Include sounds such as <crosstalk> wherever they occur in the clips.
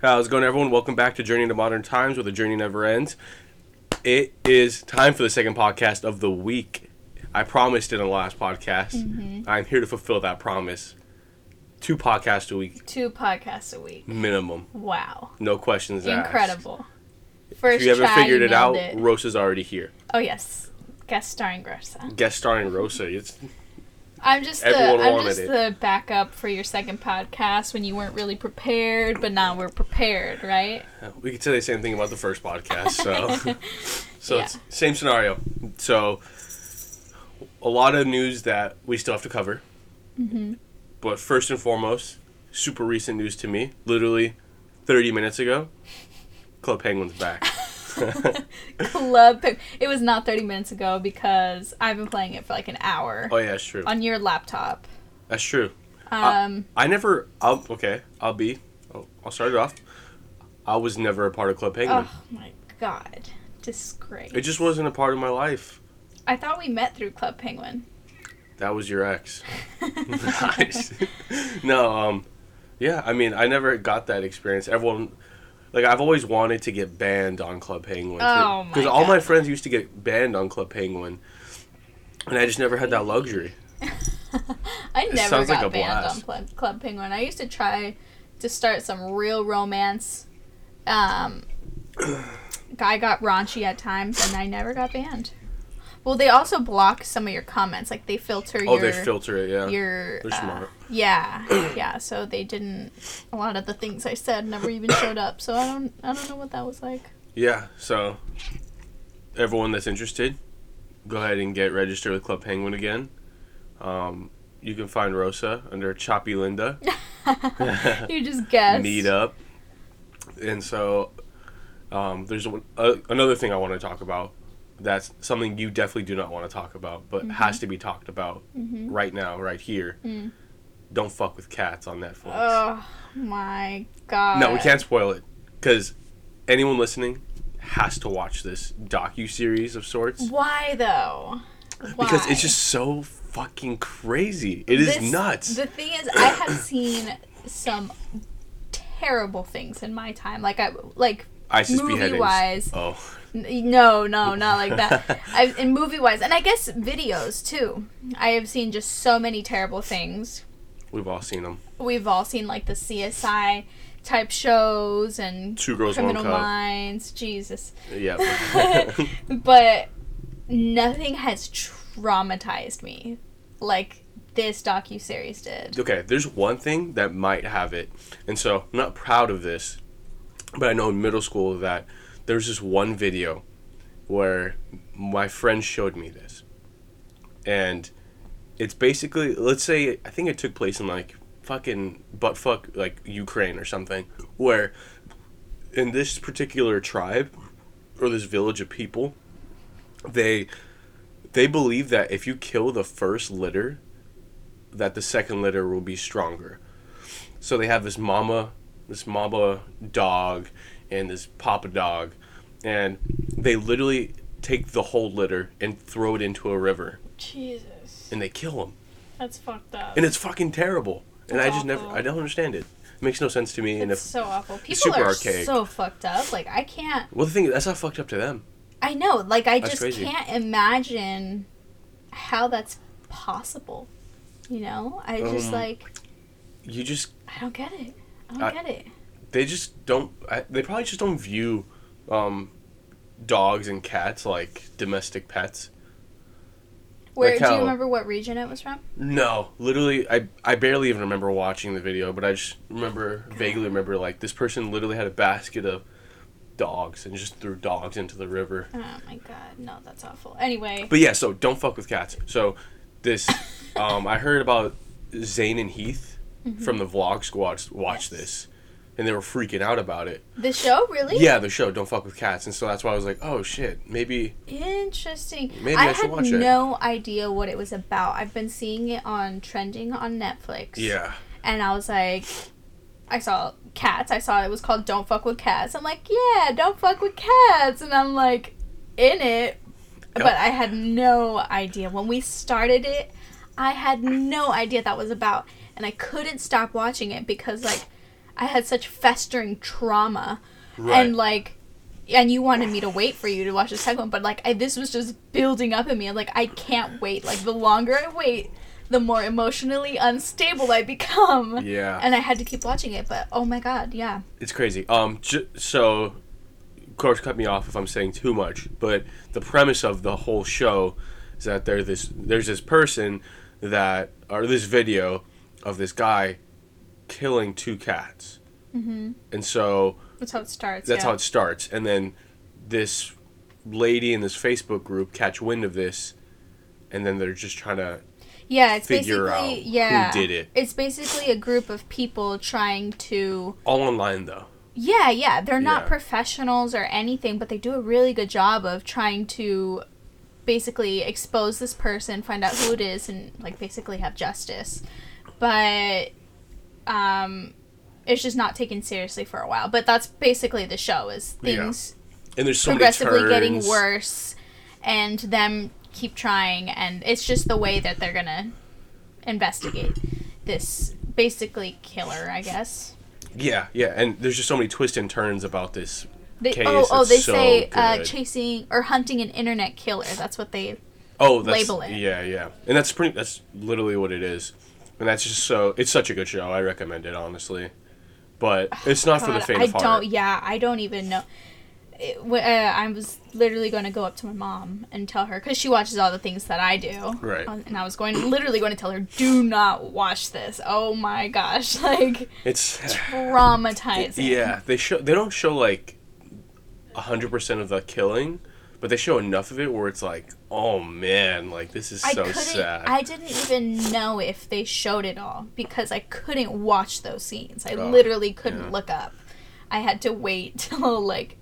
How's it going, everyone? Welcome back to Journey into Modern Times, where the journey never ends. It is time for the second podcast of the week. I promised it in the last podcast. Mm-hmm. I'm here to fulfill that promise. Two podcasts a week, Two podcasts a week. minimum. Wow. No questions asked. Incredible. If First you ever try, figured you it out, it. Rosa's already here. Oh yes, guest starring Grossa. Guest starring Rosa. It's I'm just the I'm just it. the backup for your second podcast when you weren't really prepared, but now we're prepared, right? we could say the same thing about the first podcast. So, <laughs> so Yeah. it's same scenario. So, a lot of news that we still have to cover. Mm-hmm. But first and foremost, super recent news to me. Literally, thirty minutes ago, Club Penguin's back. <laughs> Club. Pig- It was not 30 minutes ago because I've been playing it for like an hour oh yeah, that's true. on your laptop. That's true. Um, I never. I'll okay. I'll be. I'll, I'll start it off. I was never a part of Club Penguin. oh my god, disgrace. It just wasn't a part of my life. I thought we met through Club Penguin. That was your ex. <laughs> <laughs> nice. no, um, yeah. I mean, I never got that experience. Everyone, like, I've always wanted to get banned on Club Penguin. Oh, Because all my friends used to get banned on Club Penguin, and I just never had that luxury. <laughs> I never like got a banned blast. on Club, Club Penguin. I used to try to start some real romance. Um, <clears throat> guy got raunchy at times, and I never got banned. Well, they also block some of your comments, like they filter Oh, your they filter it. Yeah. your. They're uh, smart. Yeah, yeah. So they didn't. A lot of the things I said never even showed up. So I don't. I don't know what that was like. Yeah. So, everyone that's interested, go ahead and get registered with Club Penguin again. Um, you can find Rosa under Choppy Linda. <laughs> You just guessed. meet up. And so, um, there's one, uh, another thing I want to talk about. That's something you definitely do not want to talk about, but has to be talked about right now, right here. Mm. Don't fuck with cats on Netflix. Oh my god. no, we can't spoil it because anyone listening has to watch this docu series of sorts Why though? Why? because it's just so fucking crazy. It is This- nuts. The thing is, I have <coughs> seen some terrible things in my time. Like I like movie beheadings. wise. Oh, No, no, <laughs> not like that. I, in movie wise, and I guess videos too. I have seen just so many terrible things. we've all seen them. We've all seen like the CSI type shows and Two girls, one Criminal cup. Minds. Jesus, Yeah. <laughs> <laughs> but nothing has traumatized me like this docu series did. okay, there's one thing that might have it, and so I'm not proud of this, but I know in middle school that there's this one video where my friend showed me this, and it's basically let's say I think it took place in like fucking butt fuck like Ukraine or something, where in this particular tribe or this village of people, they they believe that if you kill the first litter that the second litter will be stronger. So they have this mama, this mama dog, and this papa dog, and they literally take the whole litter and throw it into a river, Jesus, and they kill them, that's fucked up. and it's fucking terrible. And I just never. I don't understand it. It makes no sense to me. And It's if so awful. People are archaic. so fucked up. Like I can't. well, the thing is, that's not fucked up to them. I know. Like I That's just crazy. can't imagine how that's possible. You know, I just Um, like You just, I don't get it. I don't I- get it. they just don't. I, they probably just don't view um, dogs and cats like domestic pets. Where like do you remember what region it was from? No, literally, I I barely even remember watching the video, but I just remember vaguely remember like this person literally had a basket of dogs and just threw dogs into the river. Oh my god, no, that's awful. Anyway, But yeah, so don't fuck with cats. So this, <laughs> um, I heard about Zane and Heath from the Vlog Squad watch Yes. this, and they were freaking out about it. the show really Yeah, the show Don't Fuck with Cats, and so that's why I was like, oh shit, maybe interesting. Maybe I, I should watch it. no idea what it was about. I've been seeing it on trending on Netflix. yeah. and I was like, I saw cats. I saw it was called "Don't Fuck with Cats." I'm like, yeah, don't fuck with cats, and I'm like, in it, but I had no idea when we started it. I had no idea that was about, and I couldn't stop watching it because like. I had such festering trauma, Right. and like, and you wanted me to wait for you to watch the second one, but like, I, this was just building up in me. and, Like, I can't wait. Like, the longer I wait, the more emotionally unstable I become. Yeah. And I had to keep watching it, but oh my god, yeah. It's crazy. Um, j- so, of course, cut me off if I'm saying too much. But the premise of the whole show is that there this there's this person that or this video of this guy killing two cats, mm-hmm. and so That's how it starts. that's yeah. how it starts. And then this lady in this Facebook group catch wind of this, and then they're just trying to Yeah, it's figure basically out who did it. It's basically a group of people trying to all online though. Yeah, yeah, they're not Yeah. professionals or anything, but they do a really good job of trying to basically expose this person, find out who it is and like basically have justice. But um it's just not taken seriously for a while. But that's basically the show is Yeah. things And there's so progressively getting worse and them keep trying and it's just the way that they're gonna investigate this basically killer i guess Yeah, yeah, and there's just so many twists and turns about this they, case. oh, oh It's they so say uh, chasing or hunting an internet killer that's what they oh, that's, label it. Yeah, yeah, and that's pretty. That's literally what it is, and that's just so. It's such a good show. I recommend it honestly, but <sighs> it's not for the faint i of heart. I don't yeah i don't even know it, uh, i was literally going to go up to my mom and tell her because she watches all the things that i do Right. Uh, and i was going literally going to tell her do not watch this oh my gosh <laughs> like It's <laughs> traumatizing yeah. They show. They don't show like hundred percent of the killing, but they show enough of it where it's like, oh man, like this is I so sad. I didn't even know if they showed it all because I couldn't watch those scenes. I Oh, literally couldn't yeah. look up. I had to wait <laughs> till like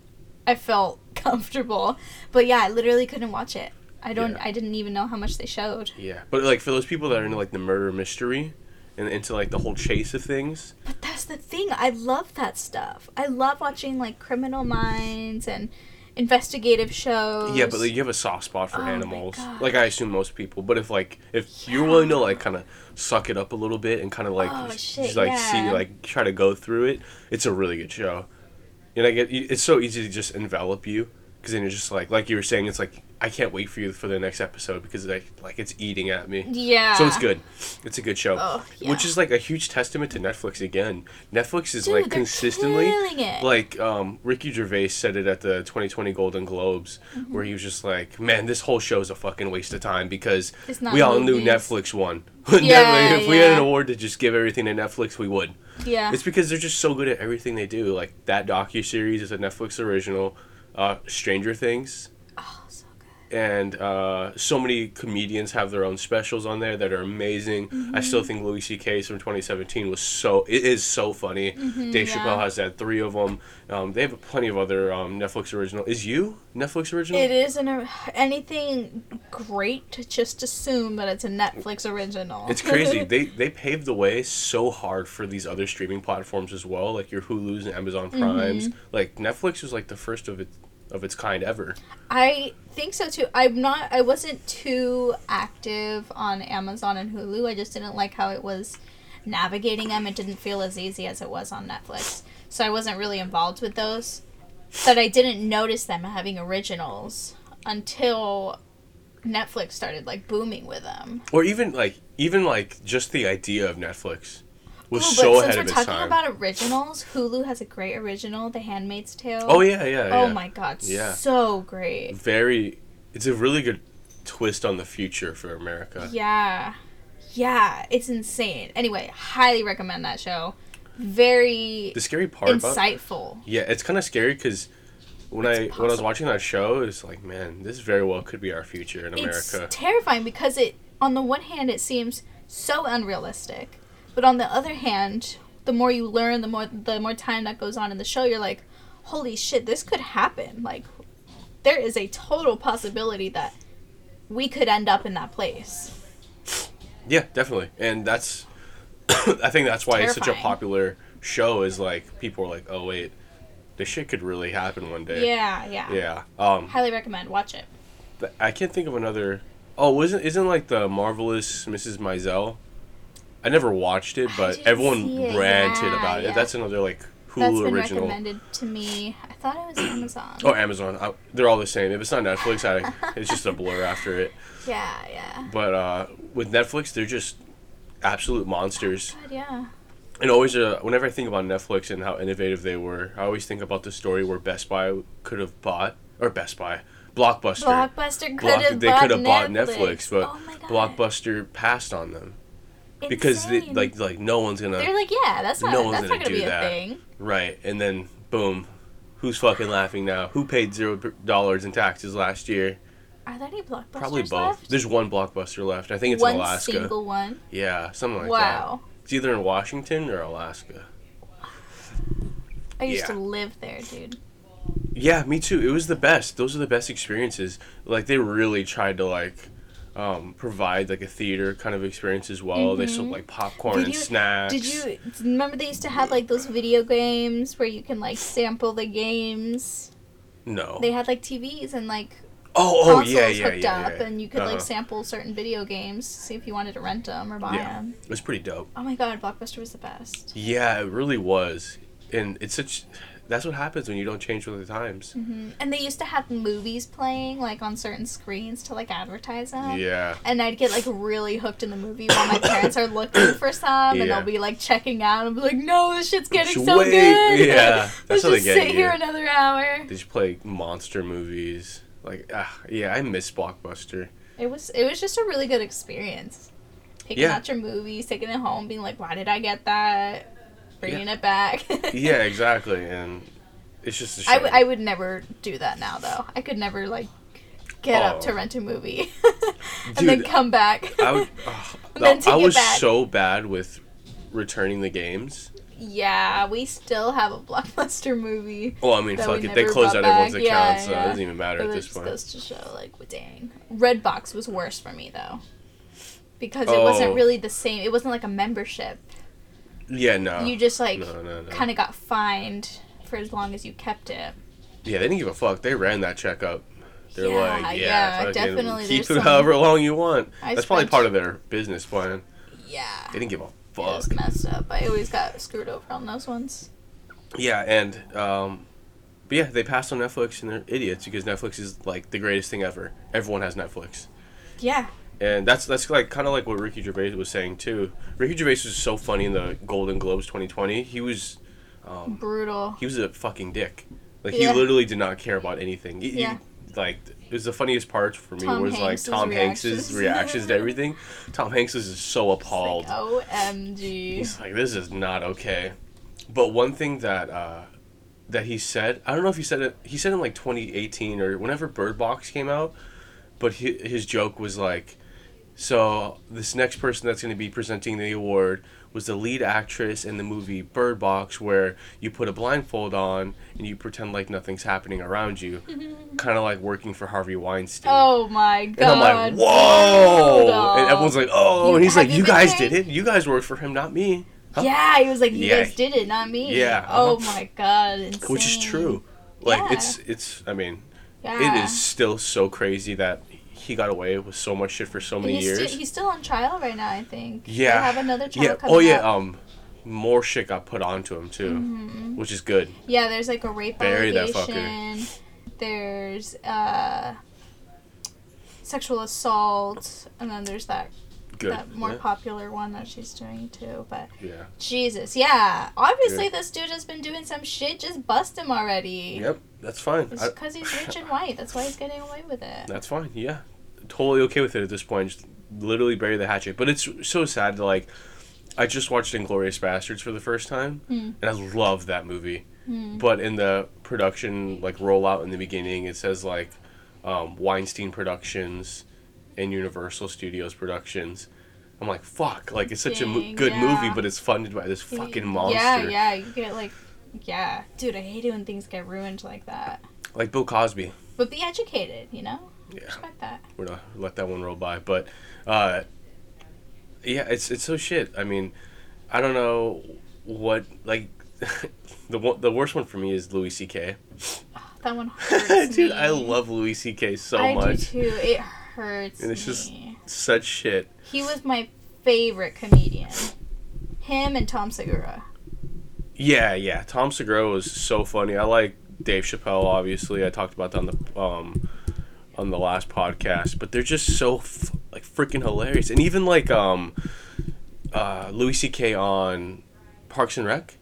I felt comfortable. But yeah, I literally couldn't watch it. I don't. Yeah. I didn't even know how much they showed. yeah, but like for those people that are into like the murder mystery and into like the whole chase of things, But that's the thing. I love that stuff. I love watching like Criminal Minds and investigative shows. Yeah, but like, you have a soft spot for Oh animals. Like I assume most people. But if like if you're willing to like kind of suck it up a little bit and kind of like Oh, shit, just like see like try to go through it, it's a really good show. And I get it's so easy to just envelop you because then you're just like like you were saying it's like I can't wait for you for the next episode because like like it's eating at me. yeah. So it's good. It's a good show. Oh, yeah. Which is like a huge testament to Netflix again. Netflix is Dude, like consistently it. like um, Ricky Gervais said it at the 2020 Golden Globes Mm-hmm. where he was just like, "Man, this whole show is a fucking waste of time because we all knew. Netflix won. <laughs> Yeah, if we had an award to just give everything to Netflix, we would. Yeah. It's because they're just so good at everything they do. Like that docu series is a Netflix original. Uh, Stranger Things. And uh, so many comedians have their own specials on there that are amazing. Mm-hmm. I still think Louis C.K.'s from 2017 was so it is so funny. Dave Mm-hmm, yeah. Chappelle has had three of them. Um, they have plenty of other um, Netflix original. Is you Netflix original? It is an anything great to just assume that it's a Netflix original. It's crazy. <laughs> they they paved the way so hard for these other streaming platforms as well, like your Hulu's and Amazon Primes. Mm-hmm. Like Netflix was like the first of its of its kind ever. I think so too. I'm not. I wasn't too active on Amazon and Hulu. I just didn't like how it was navigating them. It didn't feel as easy as it was on Netflix. So I wasn't really involved with those. But I didn't notice them having originals until Netflix started like booming with them. Or even like even like just the idea of Netflix was Oh, so but ahead since we're talking about originals, Hulu has a great original, The Handmaid's Tale. oh yeah, yeah, oh yeah. Oh my god, Yeah. so great. very it's a really good twist on the future for america Yeah. Yeah, it's insane. Anyway, highly recommend that show. Very the scary part about insightful. yeah it's kind of scary because when i when i was watching that show it's like man this very well could be our future in America. It's terrifying because it on the one hand it seems so unrealistic, but on the other hand, the more you learn, the more the more time that goes on in the show, you're like, "Holy shit, this could happen." Like there is a total possibility that we could end up in that place. yeah definitely and that's <coughs> i think that's why it's such a popular show is like people are like oh wait this shit could really happen one day Yeah, yeah. yeah um Highly recommend. Watch it. but i can't think of another oh wasn't isn't like the marvelous mrs Maisel I never watched it, but everyone it. ranted Yeah, about it. yeah. That's another like That's Hulu been original. recommended to me. I thought it was Amazon. Oh, Amazon. I, they're all the same. If it's not Netflix, I, <laughs> it's just a blur after it. Yeah, yeah. But uh, with Netflix, they're just absolute monsters. God, yeah. And always, uh, whenever I think about Netflix and how innovative they were, I always think about the story where Best Buy could have bought, or Best Buy, Blockbuster. Blockbuster could Block- have they bought could have bought Netflix, but oh. Blockbuster passed on them because they, like like no one's gonna they're like, yeah, that's not no one's that's gonna gonna do be that. thing. right, and then boom, who's fucking laughing now? Who paid zero dollars in taxes last year? Are there any blockbusters Probably both. left? There's one Blockbuster left. I think it's one in Alaska. single one. Yeah, something like wow. that. It's either in Washington or Alaska. I used Yeah. to live there, dude. Yeah, me too. It was the best. Those are the best experiences. Like they really tried to like um, provide like a theater kind of experience as well. They sold like popcorn and Video- snacks. Did you remember they used to have like those video games where you can like sample the games? No. They had like TVs and like oh, oh yeah, yeah, hooked yeah, up, yeah. and you could Uh-huh. like sample certain video games, see if you wanted to rent them or buy Yeah. them. It was pretty dope. Oh my god, Blockbuster was the best. Yeah, it really was. And it's such. That's what happens when you don't change with the times. hmm And they used to have movies playing like on certain screens to like advertise them. Yeah. And I'd get like really hooked in the movie while my parents are looking <coughs> for some, and they'll be like checking out and be like, "No, this shit's getting so wait. good." Yeah, <laughs> Let's just sit you. here another hour. They just play monster movies. Like, ah, yeah, I miss Blockbuster. It was it was just a really good experience. Taking Yeah. out your movies, taking it home, being like, "Why did I get that?" Bringing it back. <laughs> Yeah, <laughs> exactly. And it's just a shame. I, w- I would never do that now though. I could never like get up Oh. to rent a movie <laughs> and then come back. I would. then I it was so bad with returning the games. yeah, we still have a blockbuster movie. Well, I mean, fuck it. They closed out everyone's back. accounts, Yeah, so yeah. it doesn't even matter But at this point. goes to show, like, well, dang. Redbox was worse for me though, because it wasn't Oh. really the same. It wasn't like a membership. Yeah, no. you just like no, no, no. kind of got fined for as long as you kept it. Yeah, they didn't give a fuck. They ran that check up. They're Yeah, like, yeah, yeah, definitely, Keep it however long you want. I That's probably part of their business plan. Yeah. They didn't give a fuck. It was messed up. I always got screwed over on those ones. Yeah, and um, but yeah, they passed on Netflix and they're idiots because Netflix is like the greatest thing ever. Everyone has Netflix. Yeah. And that's that's like kind of like what Ricky Gervais was saying too. Ricky Gervais was so funny in the Golden Globes 2020. He was um, Brutal. he was a fucking dick. Like Yeah. he literally did not care about anything. He- he- Yeah. like it was the funniest part for me Tom was like Tom Hanks's reactions. <laughs> reactions to everything. Tom Hanks was just so appalled. Like, OMG. He's like, this is not okay. But one thing that uh, that he said, I don't know if he said it. He said in like 2018 or whenever Bird Box came out. But he, his joke was like, so this next person that's going to be presenting the award was the lead actress in the movie Bird Box, where you put a blindfold on and you pretend like nothing's happening around you, <laughs> kind of like working for Harvey Weinstein. Oh my god! And. I'm like, whoa! And everyone's like, oh, You- and he's like, you guys did it. You guys worked for him, not me. Huh? Yeah, he was like, you Yeah. guys did it, not me. Yeah, Oh uh-huh. my god. Insane. Which is true. Like Yeah. it's it's. I mean, Yeah. it is still so crazy that he got away with so much shit for so many he's years. He's still on trial right now, I think. yeah. They have another trial yeah. coming Oh yeah. up. Um, more shit got put onto him too, which is good. Yeah, there's like a rape Bury that allegation. There's uh, sexual assault, and then there's that Good. that more yeah. popular one that she's doing too. But yeah. Jesus, yeah, obviously this dude has been doing some shit. Just bust him already. Yep. That's fine. It's because he's rich and white. That's why he's getting away with it. That's fine. Yeah, totally okay with it at this point. Just literally bury the hatchet. But it's so sad to like. I just watched Inglourious Basterds for the first time, Hmm. and I love that movie. Hmm. But in the production like rollout in the beginning, it says like um, Weinstein Productions and Universal Studios Productions. I'm like, fuck! Like it's such a mo- good yeah. movie, but it's funded by this fucking monster. Yeah, yeah, you get like, yeah, dude, I hate it when things get ruined like that. Like Bill Cosby. But be educated, you know. Yeah. Respect that. we're not let that one roll by. But uh, yeah, it's it's so shit. I mean, I don't know what like <laughs> the one, the worst one for me is Louis C.K. That one <laughs> hurts Dude, me. I love Louis C.K. so I much. do too. It hurts And it's just such shit. He was my favorite comedian. Him and Tom Segura. Yeah, yeah. Tom Segura was so funny. I like Dave Chappelle. Obviously, I talked about that on the um on the last podcast. But they're just so f- like freaking hilarious. And even like um uh Louis C.K. on Parks and Rec.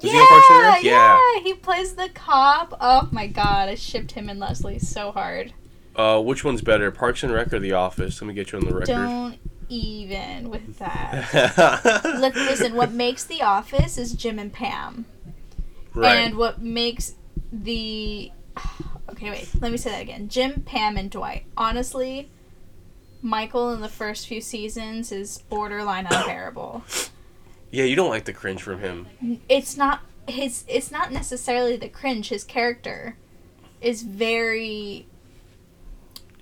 Yeah, he on Parks and Rec? yeah, he plays the cop. Oh my god, I shipped him and Leslie so hard. Uh, which one's better, Parks and Rec or The Office? Let me get you on the record. Don't even with that. <laughs> Look, listen, what makes The Office is Jim and Pam. right. And what makes the. Okay, wait, let me say that again. Jim, Pam, and Dwight. Honestly, Michael in the first few seasons is borderline unbearable. yeah, you don't like the cringe from him. It's not his. It's not necessarily the cringe. His character is very.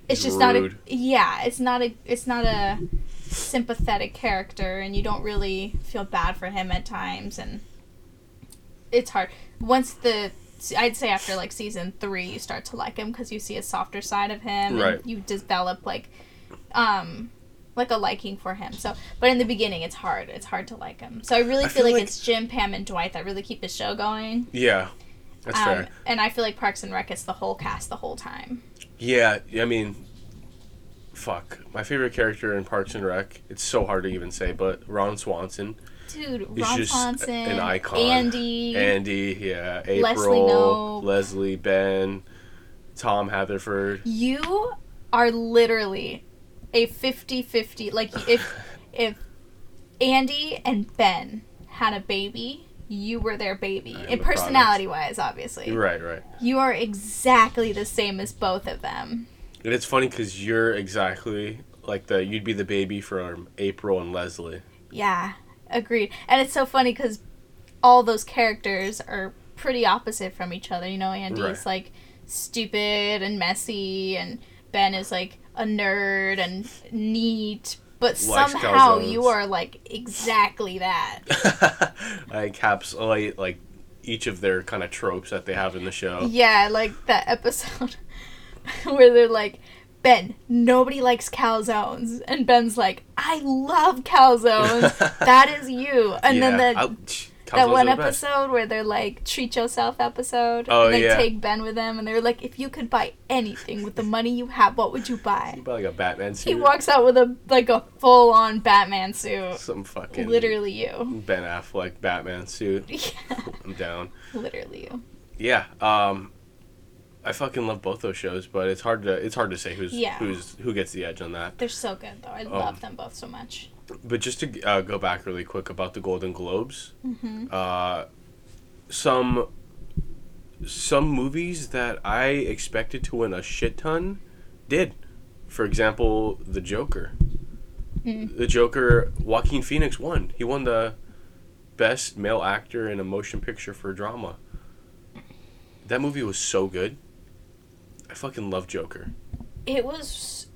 It's just not a. Yeah, it's not a. It's not a sympathetic character, and you don't really feel bad for him at times, and it's hard. Once the. I'd say after like season three, you start to like him because you see a softer side of him, Right. and you develop like, um, like a liking for him. So, but in the beginning, it's hard. It's hard to like him. So I really I feel, feel like, like- it's Jim, Pam, and Dwight that really keep the show going. Yeah, that's Um, fair. and I feel like Parks and Rec is the whole cast the whole time. Yeah, I mean, fuck. My favorite character in Parks and Rec. It's so hard to even say, but Ron Swanson, Dude, Ron just Swanson, an icon. Andy, Andy, yeah, April, Leslie Knope. Leslie, Ben, Tom Haverford. you are literally a 50-50. Like if if Andy and Ben had a baby, you were their baby. I am In the product. personality wise, obviously. Right, right. You are exactly the same as both of them. And it's funny because you're exactly like the you'd be the baby from um, April and Leslie. Yeah, agreed. And it's so funny because all those characters are pretty opposite from each other. You know, Andy's Right. like stupid and messy, and Ben is like a nerd and neat. But somehow you are like exactly that. <laughs> I encapsulate like each of their kind of tropes that they have in the show. Yeah, like that episode <laughs> where they're like, Ben, nobody likes calzones. And Ben's like, I love calzones. <laughs> that is you. And then the I- tch, that one are the best. episode where they're like treat yourself episode Oh, and they yeah. take ben with them and they're like if you could buy anything with the money you have what would you buy About like a Batman suit. he walks out with a like a full-on batman suit Some fucking literally you Ben Affleck Batman suit. <laughs> yeah I'm down. literally you Yeah. Um, I fucking love both those shows, but it's hard to it's hard to say who's Yeah. who's who gets the edge on that. they're so good though i Oh. love them both so much But just to uh, go back really quick about the Golden Globes, hmm uh, some some movies that I expected to win a shit ton did. For example, The Joker. Mm. The Joker, Joaquin Phoenix won. He won the best male actor in a motion picture for drama. That movie was so good. I fucking love Joker. it was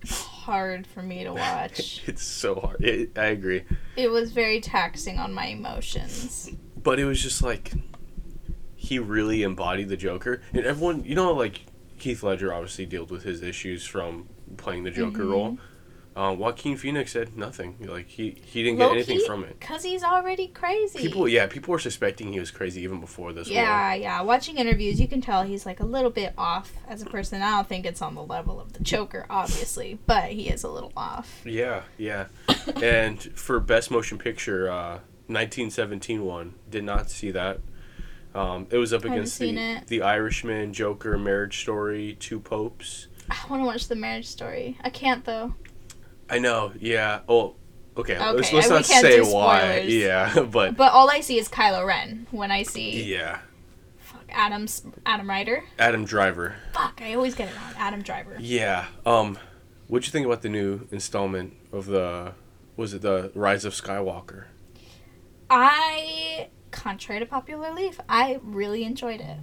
hard for me to <laughs> watch it's so hard. It, I agree. it was very taxing on my emotions but it was just like he really embodied the Joker, and everyone, you know, like Heath Ledger obviously dealt with his issues from playing the Joker Mhm. role. Um, Joaquin Phoenix said nothing. Like he he didn't get anything from it. because he's already crazy People, yeah, people were suspecting he was crazy even before this. Yeah, yeah. Watching interviews, you can tell he's like a little bit off as a person. I don't think it's on the level of the Joker, obviously, but he is a little off. Yeah, yeah. <coughs> and for best motion picture, uh, 1917 one did not see that. Um, it was up against the it. the Irishman, Joker, Marriage Story, Two Popes. I want to watch the Marriage Story. I can't though. I know, yeah. Oh, okay. let's, let's not say why. Yeah, <laughs> but But all I see is Kylo Ren when I see yeah, fuck, Adam's Adam Ryder. Adam Driver. Fuck, I always get it wrong. Adam Driver. Yeah. Um, what'd you think about the new installment of the? Was it the Rise of Skywalker? I, contrary to popular belief, I really enjoyed it.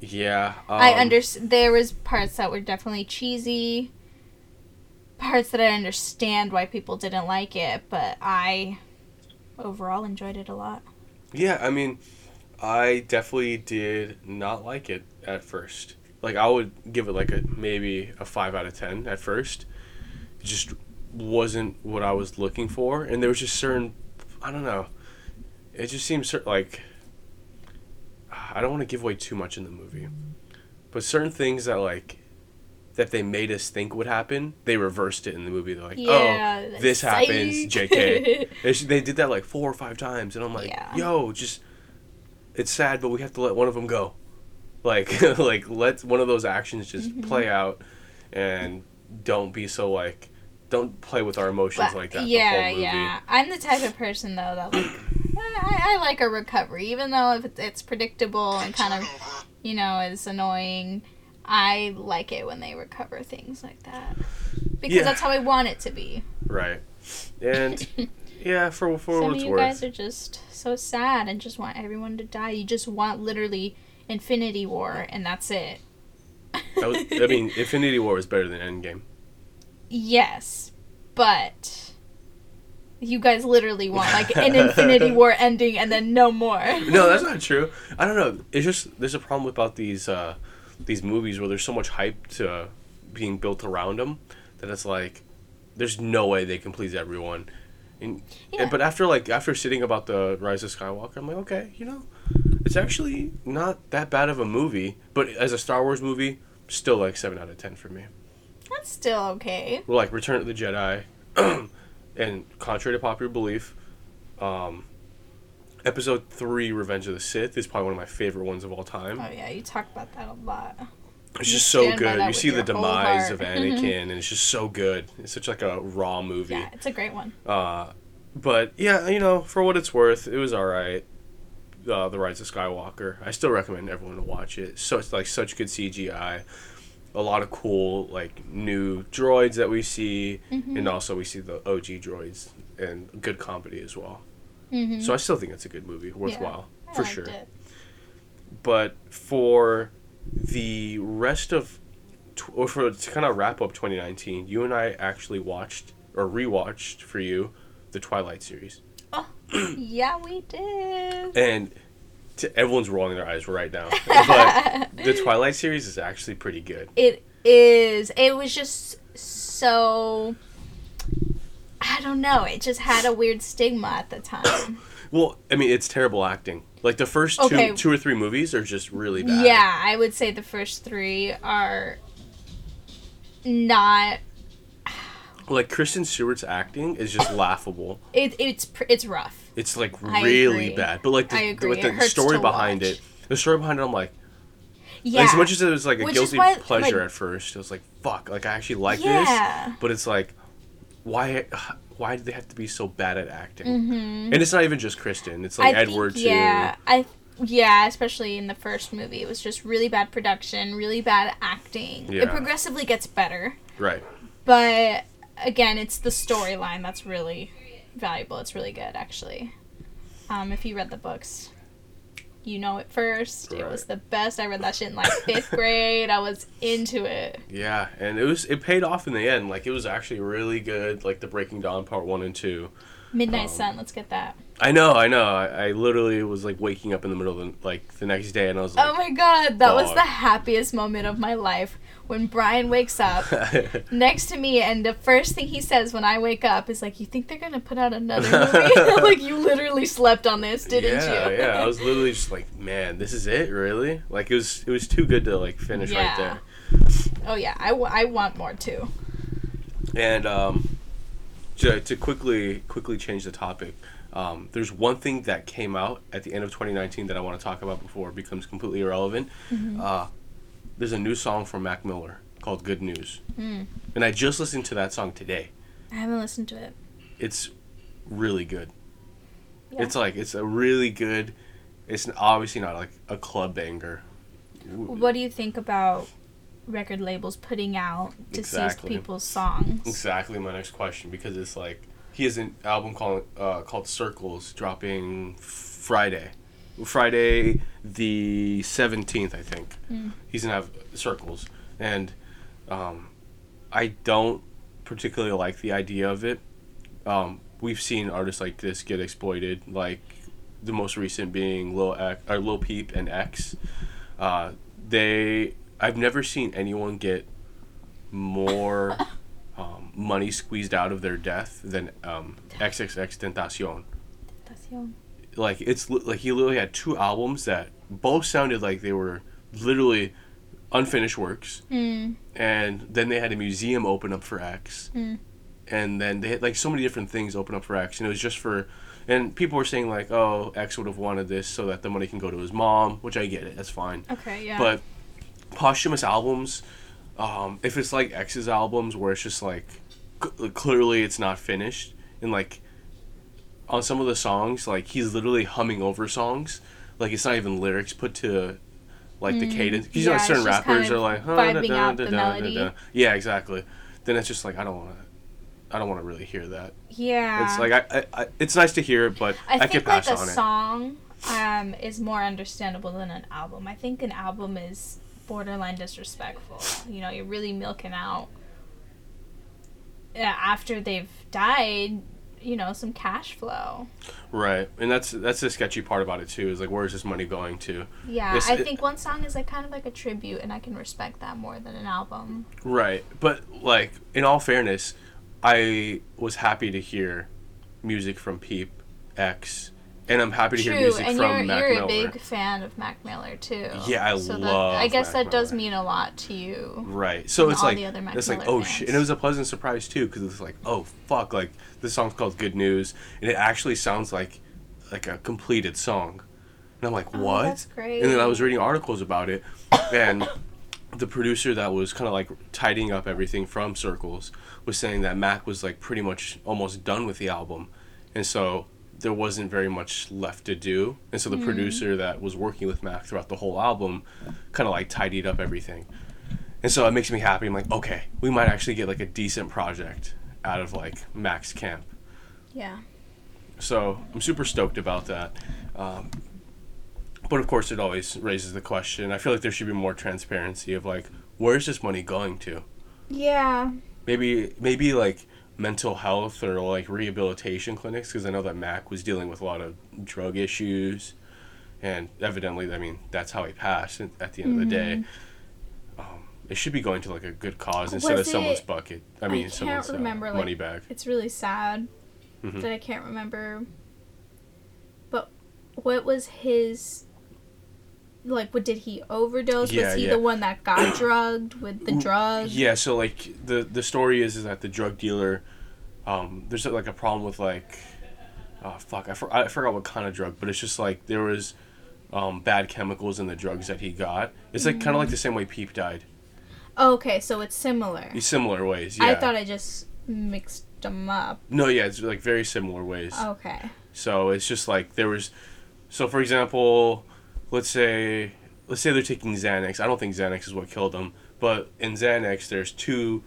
Yeah. Um, I under there was parts that were definitely cheesy. Parts that I understand why people didn't like it, but I overall enjoyed it a lot. Yeah, I mean, I definitely did not like it at first. Like I would give it like a maybe a five out of ten at first. Just wasn't what I was looking for, and there was just certain, I don't know, it just seems like I don't want to give away too much in the movie, but certain things that like that they made us think would happen, they reversed it in the movie. They're like, Yeah, oh, this psych. happens, <laughs> J.K. They they did that like four or five times, and I'm like, Yeah. yo, just it's sad, but we have to let one of them go. Like, <laughs> like let one of those actions just Mm-hmm. play out, and don't be so like, don't play with our emotions But- like that. Yeah, the whole movie. yeah. I'm the type of person though that like <clears throat> I, I like a recovery, even though if it's, it's predictable and kind of you know is annoying. I like it when they recover things like that because Yeah. that's how I want it to be. Right, and <laughs> yeah, for for Some what of you worth. guys are just so sad and just want everyone to die. You just want literally Infinity War, and that's it. I, was, I mean, <laughs> Infinity War is better than Endgame. yes, but you guys literally want like an Infinity <laughs> War ending and then no more. no, that's not true. I don't know. It's just there's a problem with about these uh, these movies where there's so much hype to being built around them that it's like there's no way they can please everyone. And, Yeah. and- but after like after sitting about the Rise of Skywalker, I'm like, okay, you know, it's actually not that bad of a movie. But as a Star Wars movie, still like seven out of ten for me. That's still okay. Well, like Return of the Jedi, <clears throat> and contrary to popular belief, um, Episode three, Revenge of the Sith, is probably one of my favorite ones of all time. Oh yeah, you talk about that a lot. It's you just so good. You see the demise of <laughs> Anakin, and it's just so good. It's such like a raw movie. Yeah, it's a great one. Uh, but yeah, you know, for what it's worth, it was all right. Uh, the Rise of Skywalker. I still recommend everyone to watch it. So it's like such good CGI, a lot of cool like new droids that we see, Mm-hmm. and also we see the OG droids and good comedy as well. Mm-hmm. So I still think it's a good movie, worthwhile I for sure. It. But for the rest of, tw- or for to kind of wrap up 2019, you and I actually watched or rewatched for you the Twilight series, Oh, <clears throat> yeah, we did. and to, everyone's rolling their eyes right now. <laughs> but the Twilight series is actually pretty good. It is. It was just so. I don't know. It just had a weird stigma at the time. <coughs> Well, I mean, it's terrible acting. Like the first two, Okay. two or three movies are just really bad. yeah, I would say the first three are not. <sighs> Like Kristen Stewart's acting is just <coughs> laughable. It, it's it's rough. It's like really bad. But like the, I agree. with the hurts story behind watch. it, the story behind it, I'm like, Yeah. as much as it was like a Which guilty why, pleasure like- at first, it was like, fuck, like I actually like Yeah. this. But it's like, why, why do they have to be so bad at acting? Mm-hmm. And it's not even just Kristen. It's like I think- Edward too. Yeah, I yeah, especially in the first movie, it was just really bad production, really bad acting. Yeah. It progressively gets better, Right. but again, it's the storyline that's really valuable. It's really good, actually. Um, if you read the books, you know it first. It was the best. I read that shit in like <laughs> fifth grade. I was into it. Yeah, and it was it paid off in the end. Like it was actually really good. Like the Breaking Dawn part one and two. Midnight Um, Sun. Let's get that. I know, I know. I, I literally was like waking up in the middle of the, like the next day, and I was like, Oh my god, that was the happiest moment of my life when Brian wakes up <laughs> next to me and the first thing he says when I wake up is like, "You think they're gonna put out another <laughs> movie? <laughs> like you literally slept on this, didn't yeah, you?" yeah. I was literally just like, man, this is it, really? Like it was, it was too good to like finish right there. oh yeah, I, w- I want more too. And um, to, to quickly quickly change the topic, um, there's one thing that came out at the end of 2019 that I want to talk about before it becomes completely irrelevant. Mm-hmm. Uh, there's a new song from Mac Miller called "Good News," Mm. and I just listened to that song today. I haven't listened to it. It's really good. Yeah. It's like it's a really good. It's obviously not like a club banger. What do you think about record labels putting out deceased Exactly. people's songs? Exactly my next question because it's like he has an album called uh, called Circles dropping Friday, Friday the seventeenth I think. Mm. He's gonna have Circles, and um, I don't particularly like the idea of it. Um, we've seen artists like this get exploited, like the most recent being Lil X, or Lil Peep and X. Uh, they I've never seen anyone get more <laughs> um, money squeezed out of their death than um, XXXTentacion. Young. Like it's like he literally had two albums that both sounded like they were literally unfinished works, Mm. and then they had a museum open up for X, Mm. and then they had like so many different things open up for X, and it was just for. And people were saying like, "Oh, X would have wanted this so that the money can go to his mom," which I get it. That's fine. Okay, yeah. But posthumous albums, um, if it's like X's albums where it's just like c- clearly it's not finished, and like on some of the songs, like he's literally humming over songs, like it's not even lyrics put to like the cadence. Because you know Mm, certain rappers kind are like huh, vibing da, da, out da, the da, da, melody. da. Yeah, exactly. Then it's just like I don't want to. I don't want to really hear that. yeah. It's like I, I, I, it's nice to hear it, but I I, think can like pass a on it. song um, is more understandable than an album. I think an album is borderline disrespectful. You know, you're really milking out yeah, after they've died. You know, some cash flow. Right, and that's that's the sketchy part about it too. Is like, where is this money going to? Yeah, It's- I it- think one song is like kind of like a tribute, and I can respect that more than an album. Right, but like in all fairness, I was happy to hear music from Peep X, and I'm happy to hear True, music and from you're Mac you're Miller. a big fan of Mac Miller too. Yeah, I so love That, I guess Mac that does mean a lot to you. Right, so it's like the other Mac it's like oh shit, and it was a pleasant surprise too because it's like oh fuck, like this song's called Good News, and it actually sounds like like a completed song, and I'm like Oh, what? that's great. And then I was reading articles about it, and <coughs> the producer that was kind of like tidying up everything from Circles was saying that Mac was like pretty much almost done with the album, and so there wasn't very much left to do. And so the Mm. producer that was working with Mac throughout the whole album kind of like tidied up everything. And so it makes me happy. I'm like, okay, we might actually get like a decent project out of like Mac's camp. Yeah. So I'm super stoked about that. Um, but of course, it always raises the question. I feel like there should be more transparency of like, where's this money going to? Yeah. Maybe, maybe like mental health or like rehabilitation clinics because I know that Mac was dealing with a lot of drug issues, and evidently, I mean, that's how he passed at the end of the day. Um, it should be going to like a good cause instead Was of someone's bucket. I mean, can't someone's uh, remember, like, money bag. It's really sad Mhm. that I can't remember. But what was his like what did he overdose? Yeah, was he yeah. the one that got <coughs> drugged with the drug? Yeah, so like the the story is is that the drug dealer, um, there's like a problem with like, oh fuck, I, for, I forgot what kind of drug, but it's just like there was, um, bad chemicals in the drugs that he got. It's like kind of like the same way Peep died, Okay, so it's similar. in similar ways. Yeah. I thought I just mixed them up. No, yeah, it's like very similar ways. Okay. So it's just like there was, so for example, let's say let's say they're taking Xanax. I don't think Xanax is what killed them, but in Xanax there's two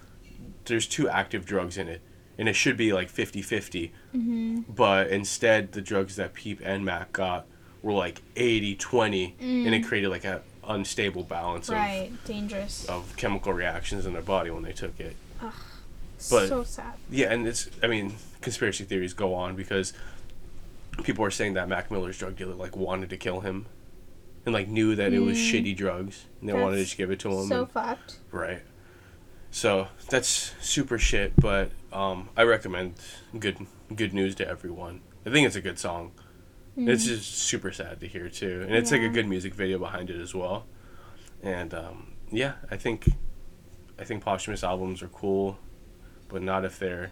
there's two active drugs in it, and it should be like 50-50. Mm-hmm. But instead, the drugs that Peep and Mac got were like 80-20, and it created like a unstable balance Mm. Right. Dangerous. of, of chemical reactions in their body when they took it. but- so sad. Yeah, and it's I mean conspiracy theories go on because people are saying that Mac Miller's drug dealer like wanted to kill him, and like knew that it was Mm. shitty drugs and they wanted to just give it to him. So and- fucked. right. So that's super shit, but um, I recommend good good news to everyone. I think it's a good song. It's just super sad to hear too, and it's like a Mm. Good music video behind it as well. And um, yeah, I think I think posthumous albums are cool, but not if they're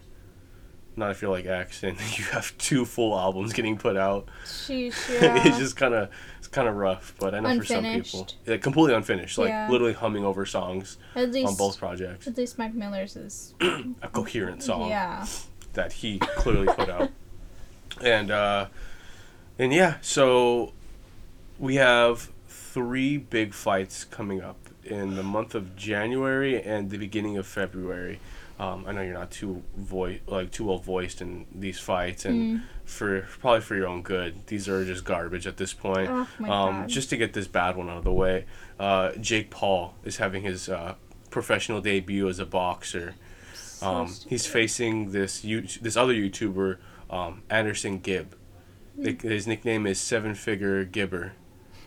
not if you're like and <laughs> you have two full albums getting put out. Sheesh, <laughs> yeah. it's just kind of it's kind of rough, but I know for some people, Unfinished. yeah, completely unfinished, like Yeah. literally humming over songs at least on both projects, at least Mac Miller's is <clears throat> a coherent song yeah. that he clearly put out. <laughs> And uh and yeah, so we have three big fights coming up in the month of January and the beginning of February. Um, I know you're not too voice like too well voiced in these fights, and for probably for your own good, these are just garbage at this point. Oh um, just to get this bad one out of the way, uh, Jake Paul is having his uh, professional debut as a boxer. So Um, he's facing this you this other YouTuber, um, AnEsonGib. Nick- His nickname is Seven Figure Gibber. <laughs> <laughs>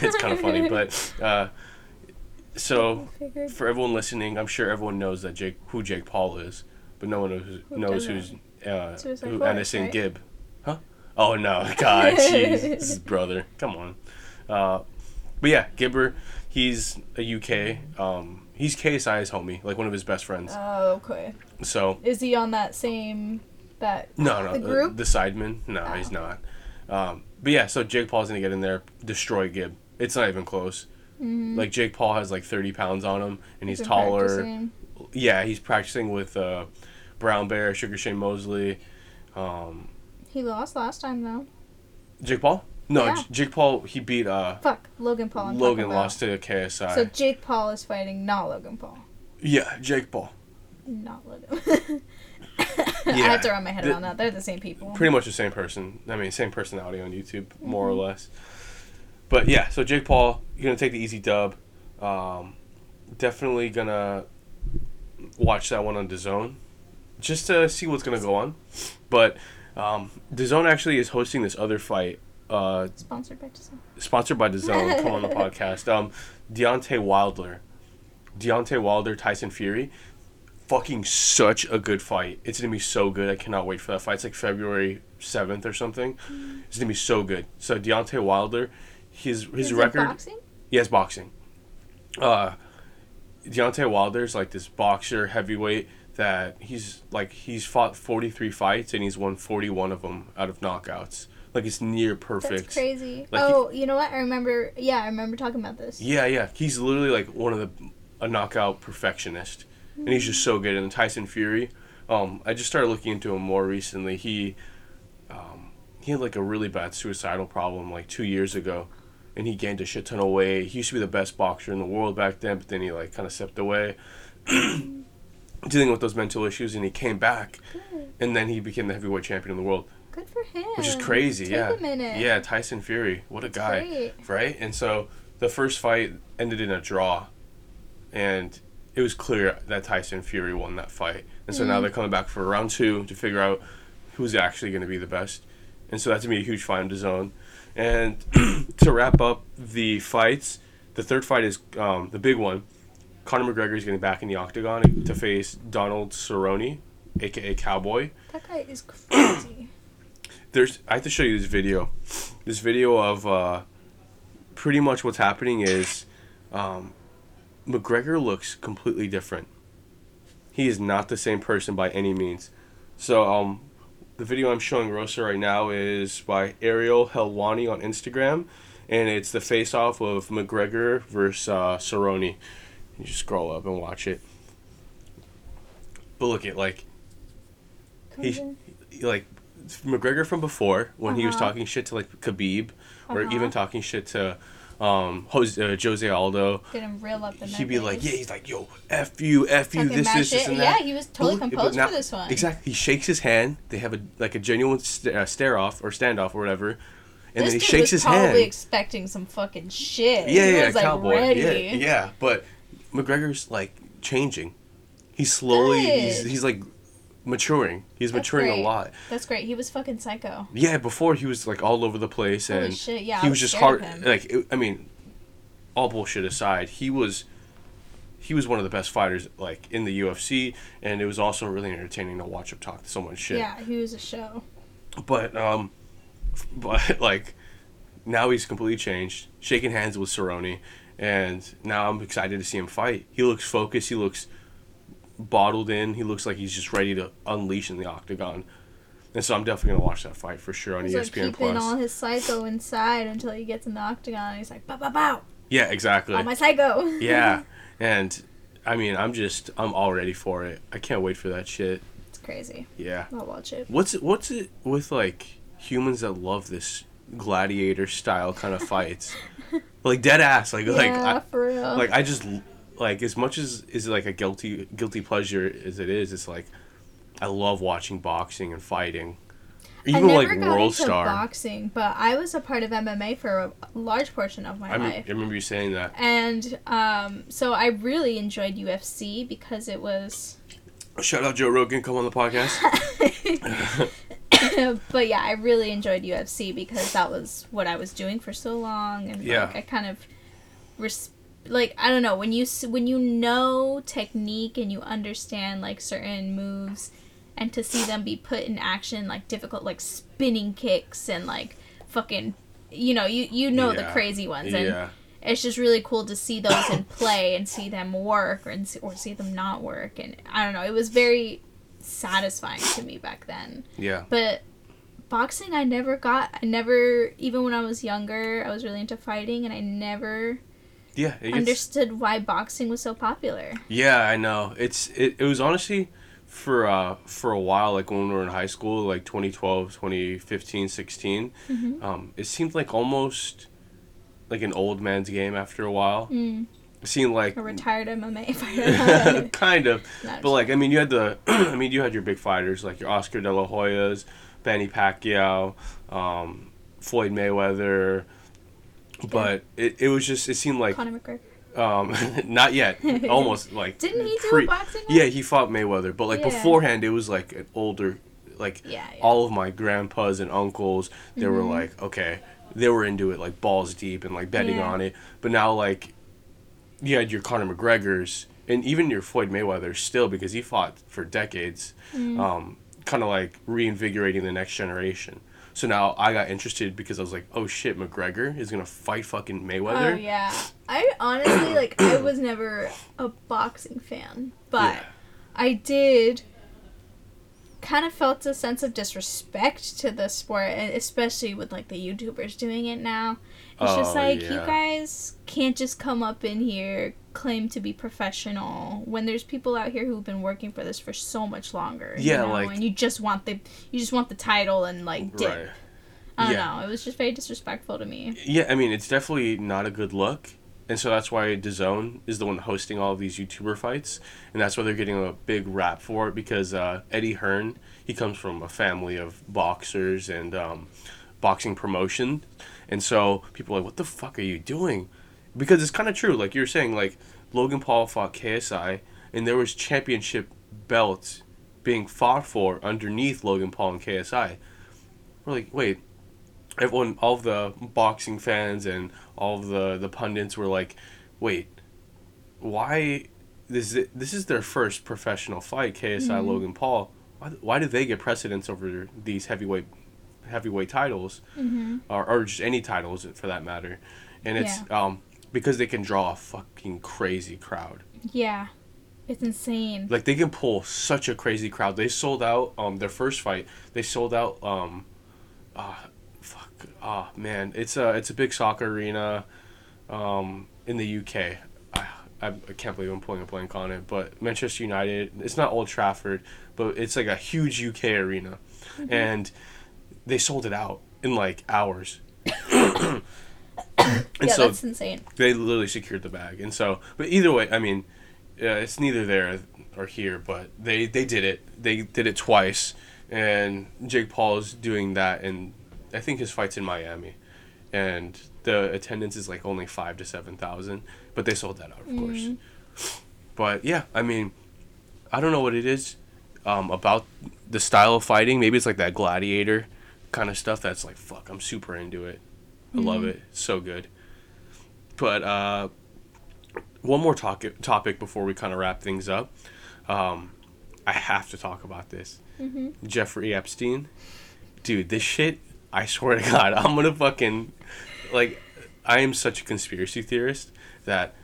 it's kind of funny, but uh, so for everyone listening, I'm sure everyone knows that Jake who Jake Paul is. but no one knows, Who knows who's uh, Suicide who Forest, Anderson right? Gibb. Huh? Oh no, <laughs> God, jeez, brother. Come on. Uh, but yeah, Gibber, he's a UK. Um, he's KSI's homie, like one of his best friends. Oh, okay. So Is he on that same that no, no, the the, group? the Sidemen. No, Oh. he's not. Um, but yeah, so Jake Paul's gonna get in there, destroy Gibb. It's not even close. Mhm. Like Jake Paul has like 30 pounds on him, and he's been taller. practicing? Yeah, he's practicing with uh, Brown Bear, Sugar Shane Mosley. Um, He lost last time though. Jake Paul? No, Yeah. J- Jake Paul. He beat uh, Fuck, Logan Paul. I'm Logan. Lost to KSI. So Jake Paul is fighting not Logan Paul, yeah, Jake Paul. not Logan. yeah. <laughs> I have to run my head the- around that. They're the same people. Pretty much the same person. I mean, same personality on YouTube, more Mm-hmm. or less. But yeah, so Jake Paul, you're gonna take the easy dub. Um, definitely gonna watch that one on DAZN, just to see what's gonna go on. But um, DAZN actually is hosting this other fight. Uh, Sponsored by Disney. sponsored by DAZN. come on the <laughs> podcast. Um, Deontay Wilder, Deontay Wilder, Tyson Fury, fucking such a good fight. It's gonna be so good. I cannot wait for that fight. It's like February seventh or something. It's gonna be so good. So Deontay Wilder, his his Is record. boxing? He has boxing. Uh, Deontay Wilder's like this boxer heavyweight that he's like he's fought 43 fights and he's won 41 of them out of knockouts. Like it's near perfect. That's crazy. Like oh, you know what? I remember. Yeah, I remember talking about this. Yeah, yeah. He's literally like one of the a knockout perfectionist, and he's just so good. And Tyson Fury, um, I just started looking into him more recently. He, um, he had like a really bad suicidal problem like two years ago, and he gained a shit ton of weight. He used to be the best boxer in the world back then, but then he like kind of stepped away, <clears throat> dealing with those mental issues, and he came back, Good. and then he became the heavyweight champion of the world, Good for him. which is crazy. Take yeah, a minute. yeah. Tyson Fury, what a That's guy great. right? And so the first fight ended in a draw, and it was clear that Tyson Fury won that fight. And so now Mhm. they're coming back for round two to figure out who's actually going to be the best. And so that's gonna be a huge fight in the zone. And <clears throat> to wrap up the fights, the third fight is um, the big one. Conor McGregor is getting back in the octagon to face Donald Cerrone, aka Cowboy That guy is crazy. <clears throat> there's I have to show you this video. This video of uh, pretty much what's happening is um, McGregor looks completely different. He is not the same person by any means. So um, the video I'm showing Rosa right now is by Ariel Helwani on Instagram, and it's the face-off of McGregor versus uh, Cerrone. You just scroll up and watch it. But look at like Comes He- like McGregor from before when he was Uh-huh. talking shit to like Khabib or Uh-huh. even talking shit to um Jose, uh, Jose Aldo. Get him real up in He'd that be like, yeah, he's like, yo, f you, f you, this, this, this, and Yeah, he was totally but composed now- for this one. Exactly. He shakes his hand. They have a like a genuine st- uh, stare off or standoff or whatever, and this then he shakes was his probably hand. expecting some fucking shit. yeah, he yeah, was, like, cowboy. ready. Yeah, yeah. But McGregor's like changing. He's slowly. He's, he's like maturing. He's That's maturing a lot. That's great. He was fucking psycho. Yeah, before he was like all over the place Holy and shit, yeah, I he was was just hard. Like it, I mean, all bullshit aside, he was he was one of the best fighters like in the UFC, and it was also really entertaining to watch him talk to someone shit. Yeah, he was a show. But um, <laughs> but like now he's completely changed, shaking hands with Cerrone, and now I'm excited to see him fight. He looks focused. He looks bottled in. He looks like he's just ready to unleash in the octagon. And so I'm definitely gonna watch that fight for sure on He's like ESPN keeping Plus. all his psycho inside until he gets in the octagon. He's like, bow, bow, bow. Yeah, exactly. All my psycho. <laughs> yeah, <laughs> and I mean, I'm just I'm all ready for it. I can't wait for that shit. it's crazy. Yeah. I'll watch it. What's it, what's it with like humans that love this gladiator style kind of fights? <laughs> like dead ass. Like like yeah, I, for real. like I just like as much as is like a guilty guilty pleasure as it is. It's like I love watching boxing and fighting. I Even never like got World into Star. boxing, but I was a part of MMA for a large portion of my I, mean, I life. remember you saying that. And um, so I really enjoyed UFC because it was. Shout out Joe Rogan, come on the podcast. <laughs> <laughs> but yeah, I really enjoyed UFC because that was what I was doing for so long, and Yeah. like I kind of res- like I don't know when you when you know technique and you understand like certain moves, and to see them be put in action like difficult like spinning kicks and like fucking you know you you know the crazy ones and Yeah. it's just really cool to see those in play and see them work or and see, or see them not work and I don't know it was very satisfying to me back then Yeah. but boxing I never got I never even when I was younger I was really into fighting and I never Yeah. Gets, understood why boxing was so popular Yeah, I know. It's it, it was honestly for uh for a while like when we were in high school like 2012, 2015, 16, Mm-hmm. um it seemed like almost like an old man's game after a while. mm, It seemed like a retired MMA <laughs> fighter <laughs> kind of. Not But like I mean you had the <clears throat> I mean you had your big fighters like your Oscar De La Hoyas, Manny Pacquiao, um Floyd Mayweather but it, it was just it seemed like Conor McGregor um <laughs> not yet <laughs> almost like didn't he do pre- a boxing yeah, he fought Mayweather, but like Yeah. beforehand, it was like an older, like yeah, yeah. all of my grandpas and uncles. They were Mhm. like, okay, they were into it, like balls deep and like betting on it. But now, like, you had your Conor McGregor's and even your Floyd Mayweather still because he fought for decades, Mm. um, kind of like reinvigorating the next generation. So now I got interested because I was like, oh shit, McGregor is gonna fight fucking Mayweather. Oh yeah. I honestly like I <coughs> was never a boxing fan, but Yeah. I did kind of felt a sense of disrespect to the sport, and especially with like the YouTubers doing it now. It's just Oh, like you guys can't just come up in here claim to be professional when there's people out here who've been working for this for so much longer. you Yeah, know, like- and you just want the you just want the title and like dip. Right. I don't Yeah. know. It was just very disrespectful to me. Yeah, I mean, it's definitely not a good look. And so that's why DAZN is the one hosting all of these YouTuber fights. And that's why they're getting a big rap for it because uh, Eddie Hearn, he comes from a family of boxers and um, boxing promotion. And so people are like, what the fuck are you doing? Because it's kind of true. Like you're saying, like Logan Paul fought KSI and there was championship belts being fought for underneath Logan Paul and KSI. We're like, wait, everyone, all of the boxing fans and all of the the pundits were like, "Wait, why? This is, this is their first professional fight, KSI Mhm. Logan Paul. Why, why do they get precedence over these heavyweight heavyweight titles, Mm-hmm. or, or just any titles for that matter? And it's um because they can draw a fucking crazy crowd. Yeah, it's insane. Like they can pull such a crazy crowd. They sold out um their first fight. They sold out um uh fuck ah man. It's a it's a big soccer arena um in the UK. I, I, I can't believe I'm pulling a blank on it, but Manchester United, it's not Old Trafford, but it's like a huge UK arena. And they sold it out in like hours. <coughs> <coughs> <coughs> <coughs> and yeah, so that's insane. they literally secured the bag. And so, but either way, I mean, yeah, it's neither there or here, but they they did it. They did it twice, and Jake Paul is doing that, and I think his fight's in Miami, and the attendance is like only five to seven thousand, but they sold that out, of course. Mhm. But yeah, I mean, I don't know what it is um, about the style of fighting. Maybe it's like that gladiator kind of stuff. That's like fuck. I'm super into it. I love Mhm. it. So good. But uh, one more topic topic before we kind of wrap things up. Um, I have to talk about this. hmm Jeffrey Epstein, dude, this shit. I swear to God, <laughs> I'm gonna fucking like. I am such a conspiracy theorist that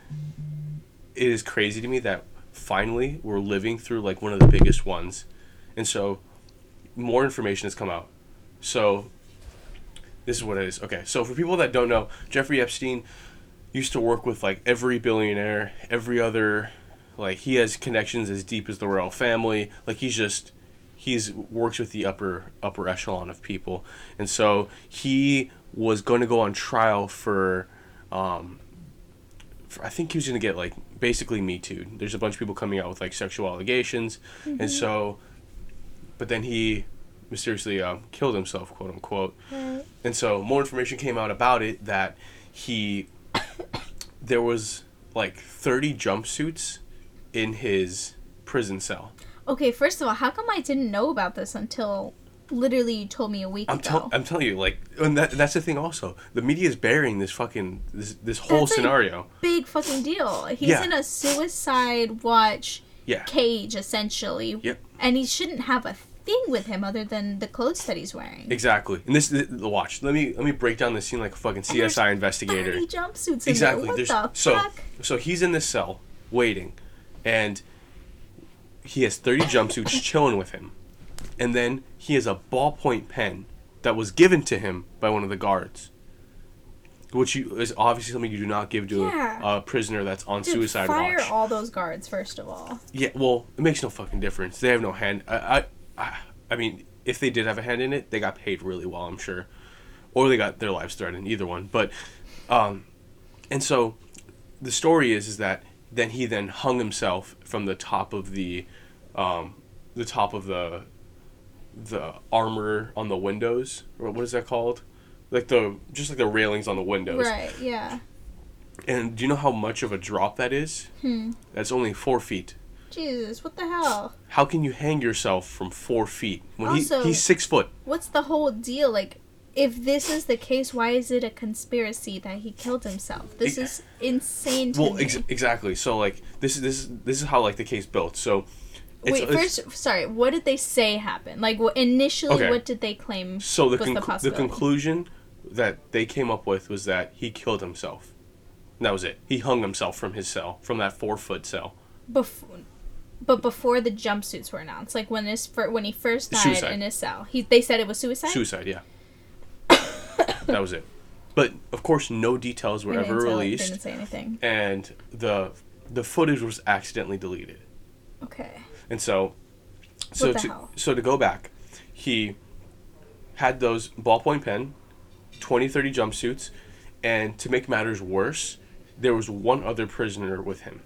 it is crazy to me that finally we're living through like one of the biggest ones, and so more information has come out. So this is what it is. Okay, so for people that don't know, Jeffrey Epstein used to work with like every billionaire, every other like he has connections as deep as the royal family. Like he's just he's works with the upper upper echelon of people. And so he was going to go on trial for um for, I think he was going to get like basically me too. There's a bunch of people coming out with like sexual allegations. And so but then he mysteriously um, killed himself, quote unquote. Right. And so more information came out about it that he <coughs> there was like 30 jumpsuits in his prison cell. Okay, first of all, how come I didn't know about this until literally you told me a week I'm, ago. I'm telling you, like, and that, that's the thing. Also, the media is burying this fucking this this whole That's, scenario. Big fucking deal. He's Yeah. in a suicide watch Yeah. cage essentially. Yep. And he shouldn't have a thing with him other than the clothes that he's wearing. Exactly. And this, the, the watch. Let me let me break down the scene like a fucking CSI investigator. 30 jumpsuits in Exactly. there. What There's the so fuck? so he's in this cell waiting, and he has thirty jumpsuits <laughs> chilling with him, and then he has a ballpoint pen that was given to him by one of the guards, which you, is obviously something you do not give to Yeah. a, a prisoner that's on Dude, suicide fire watch. all those guards first of all. Yeah, well, it makes no fucking difference. They have no hand. I, I, I, mean, if they did have a hand in it, they got paid really well, I'm sure, or they got their lives threatened. Either one. But, um, and so, the story is is that then he then hung himself from the top of the, um, the top of the, the armor on the windows, or what is that called? Like the just like the railings on the windows. Right, yeah. And do you know how much of a drop that is? Hmm. That's only four feet. Jesus, what the hell? How can you hang yourself from four feet when Also- he, he's six foot? What's the whole deal? Like, if this is the case, why is it a conspiracy that he killed himself? This Ex- is insane Well, ex- exactly. So like this is this is this is how like the case built. So Wait, it's- first, sorry. What did they say happened? Like, what, initially, Okay. what did they claim? so the the conc- the, possibility? conclusion that they came up with was that he killed himself. And that was it. He hung himself from his cell, from that four foot cell. Before, but before the jumpsuits were announced, like when his fir- when he first died Suicide. in his cell, he they said it was suicide. Suicide, yeah. <coughs> that was it. But of course, no details were They ever didn't tell- released, Didn't say anything. and the the footage was accidentally deleted. Okay. And so, so the to hell? so to go back, he had those ballpoint pen, 20, 30 jumpsuits, and to make matters worse, there was one other prisoner with him.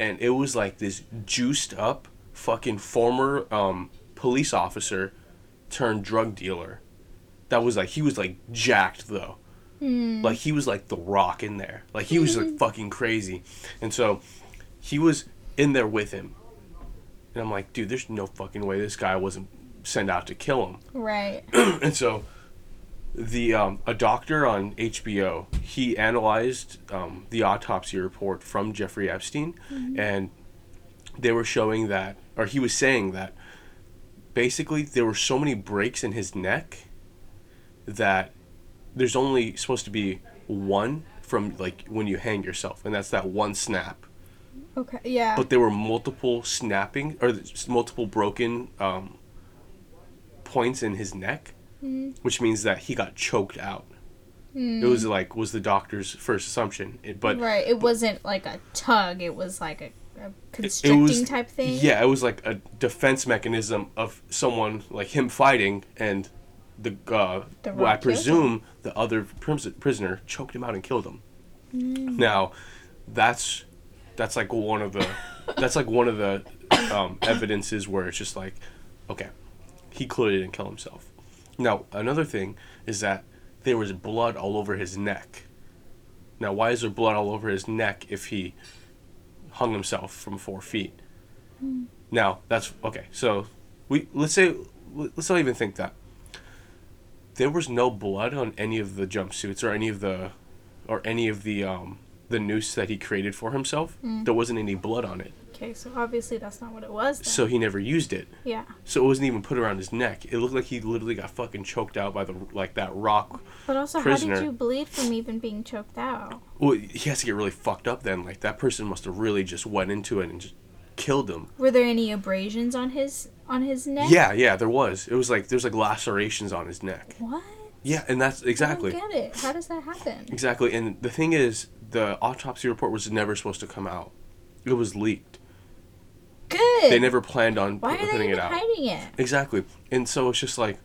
And it was like this juiced up fucking former um, police officer turned drug dealer. That was like he was like jacked though. Like he was like the rock in there. Like he was like fucking crazy. And so he was in there with him. And I'm like, dude, there's no fucking way this guy wasn't sent out to kill him. Right. <clears throat> and so the um, a doctor on HBO he analyzed um, the autopsy report from Jeffrey Epstein, and they were showing that, or he was saying that, basically there were so many breaks in his neck that there's only supposed to be one from like when you hang yourself, and that's that one snap. Okay. Yeah. But there were multiple snapping or multiple broken um, points in his neck, which means that he got choked out. It was like was the doctor's first assumption, it, but right. It wasn't like a tug. It was like a, a constricting it was type thing. Yeah, it was like a defense mechanism of someone like him fighting and the uh, The well, I presume the other prisoner choked him out and killed him. Mm. Now, that's that's like one of the that's like one of the um, evidences where it's just like, okay, he clearly didn't kill himself. Now another thing is that there was blood all over his neck. Now why is there blood all over his neck if he hung himself from four feet? Now that's okay. So we let's say let's not even think that there was no blood on any of the jumpsuits or any of the or any of the um the noose that he created for himself. There wasn't any blood on it, Okay. So obviously that's not what it was. Then. so he never used it. yeah. So it wasn't even put around his neck. It looked like he literally got fucking choked out by the like that rock. But also, how did you bleed from even being choked out? Well, he has to get really fucked up then. Like that person must have really just went into it and just killed him. Were there any abrasions on his on his neck? Yeah, yeah, there was. It was like there's like lacerations on his neck. What? Yeah, and that's exactly. I don't get it. How does that happen? Exactly, and the thing is, the autopsy report was never supposed to come out. It was leaked. Good. They never planned on Why pu- are they putting it out. hiding it? Exactly, and so it's just like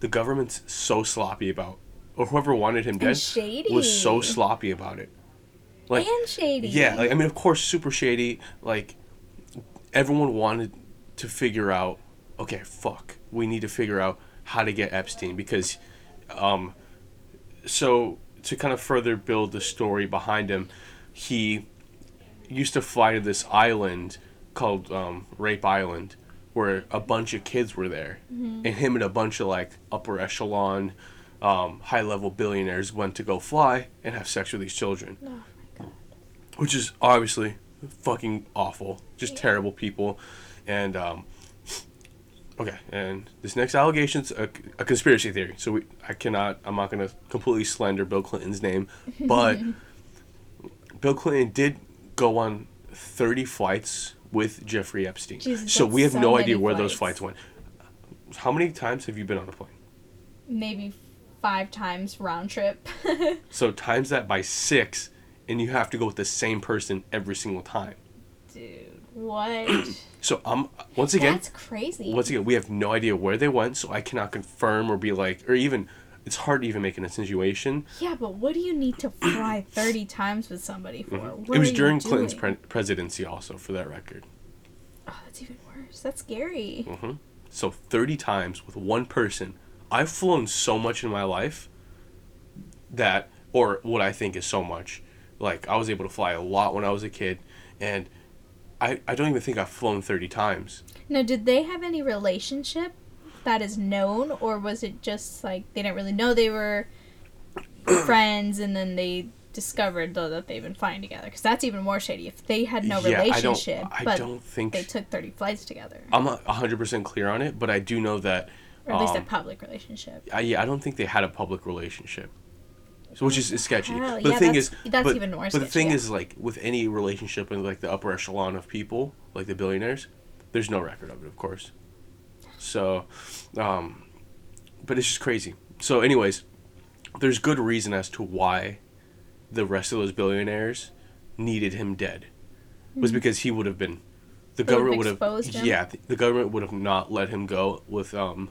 the government's so sloppy about, or whoever wanted him dead shady. was so sloppy about it. Like, and shady. yeah, like I mean, of course, super shady. Like, everyone wanted to figure out, okay, fuck, we need to figure out how to get Epstein because, um, so to kind of further build the story behind him, he used to fly to this island called um, Rape Island, where a bunch of kids were there, Mm-hmm. and him and a bunch of like upper echelon, um, high level billionaires went to go fly and have sex with these children, Oh my god. which is obviously fucking awful, just Yeah. terrible people, and um, okay, and this next allegation's a, a conspiracy theory, so we I cannot I'm not gonna completely slander Bill Clinton's name, but <laughs> Bill Clinton did go on 30 flights with Jeffrey Epstein. Jesus, so we have so no idea where those flights. flights went. How many times have you been on a plane? Maybe five times round trip. <laughs> So times that by 6 and you have to go with the same person every single time. Dude, what? <clears throat> So I'm once again That's crazy. once again we have no idea where they went, so I cannot confirm or be like or even it's hard to even make an insinuation. Yeah, but what do you need to fly <clears throat> 30 times with somebody for? Mm-hmm. it was during Clinton's pre- presidency also for that record. Oh, that's even worse. That's scary. hmm So 30 times with one person. I've flown so much in my life that, or what I think is so much. Like, I was able to fly a lot when I was a kid, and I, I don't even think I've flown 30 times. Now, did they have any relationship that is known, or was it just like they didn't really know they were <clears throat> friends and then they discovered though that they've been flying together? Because that's even more shady. If they had no Yeah, I don't- I but don't think- they took 30 flights together, I'm not 100% clear on it, but I do know that, or at least a um, public relationship. I, yeah, I don't think they had a public relationship. So, which is, is sketchy. Hell, but the yeah, thing that's- is, that's but, even more But the thing yeah. is, like with any relationship in like the upper echelon of people, like the billionaires, there's no record of it, of course. So, um, but it's just crazy. So, anyways, there's good reason as to why the rest of those billionaires needed him dead. Was because he would have been, the. They government would have, him? yeah, the, the government would have not let him go with um,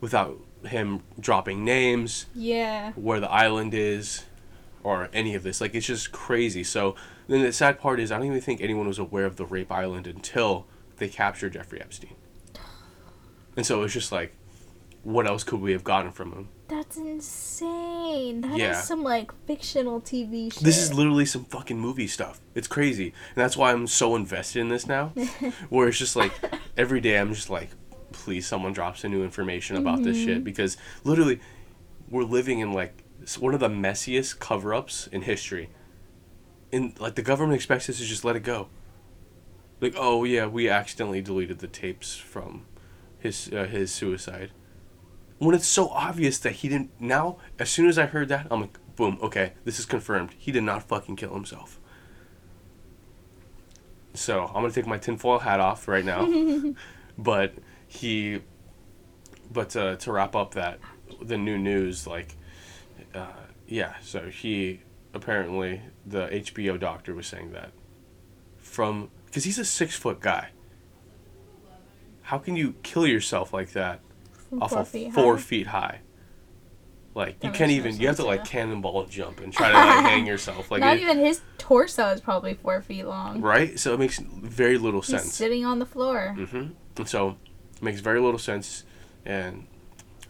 without him dropping names Yeah. where the island is or any of this. Like it's just crazy. So then the sad part is I don't even think anyone was aware of the rape island until they captured Jeffrey Epstein. And so it's just like what else could we have gotten from him? That's insane. That is Yeah. some like fictional TV shit. This is literally some fucking movie stuff. It's crazy. And that's why I'm so invested in this now. <laughs> where it's just like every day I'm just like please someone drops a new information about this Mm-hmm. shit because literally we're living in like one of the messiest cover-ups in history. And like the government expects us to just let it go. Like, oh yeah, we accidentally deleted the tapes from his uh, his suicide. When it's so obvious that he didn't. Now, as soon as I heard that, I'm like, boom, okay, this is confirmed. He did not fucking kill himself. So I'm gonna take my tinfoil hat off right now. <laughs> but he, but uh, to wrap up that, the new news, like, uh, yeah. So he apparently the HBO doctor was saying that from because he's a six foot guy. How can you kill yourself like that From off four of feet four high? feet high? Like you can't makes no even. You have to sense, like yeah. cannonball jump and try to like <laughs> hang yourself. Like Not it- even his torso is probably four feet long. right. So it makes very little He's sense. sitting on the floor. hmm And so it makes very little sense, and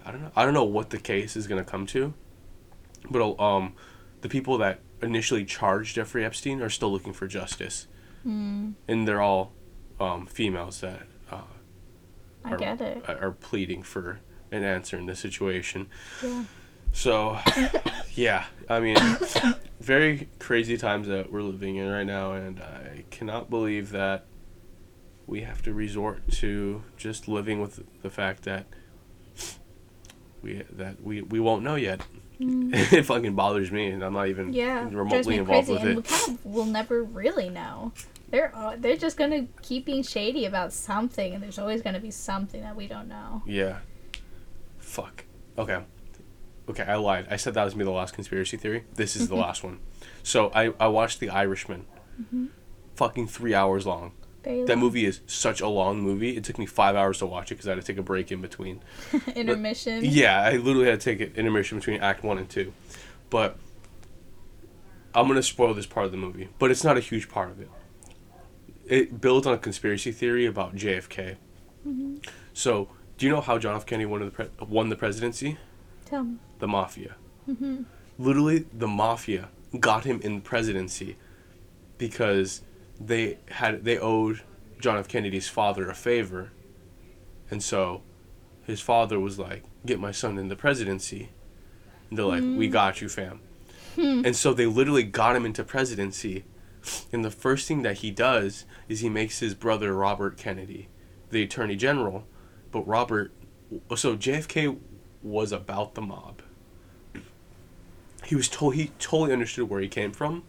I don't know. I don't know what the case is gonna come to, but um, the people that initially charged Jeffrey Epstein are still looking for justice, Mm, and they're all um, females that uh, I are, get it. are pleading for an answer in this situation. Yeah. So, <coughs> yeah, I mean, very crazy times that we're living in right now, and I cannot believe that we have to resort to just living with the fact that we that we, we won't know yet. <laughs> it fucking bothers me, and I'm not even Mm. Yeah. remotely involved crazy, with and it. we kind of will never really know. They're they're just gonna keep being shady about something, and there's always gonna be something that we don't know. Yeah. Fuck. Okay. Okay, I lied. I said that was me the last conspiracy theory. This is the <laughs> last one. So I, I watched The Irishman. Mm-hmm. Fucking three hours long. Very That long. movie is such a long movie. It took me five hours to watch it because I had to take a break in between. <laughs> intermission. Yeah, I literally had to take an intermission between Act One and Two. But I'm gonna spoil this part of the movie, but it's not a huge part of it. It builds on a conspiracy theory about JFK. Mm-hmm. So, do you know how John F. Kennedy won the pre- won the presidency? Tell me. The mafia. Mm-hmm. Literally, the mafia got him in presidency because they had they owed John F. Kennedy's father a favor, And so his father was like, Get my son in the presidency. And they're like, We mm. got you, fam. Hmm. And so they literally got him into presidency. And the first thing that he does is he makes his brother Robert Kennedy the attorney general. But Robert, so JFK was about the mob. He was told he totally understood where he came from.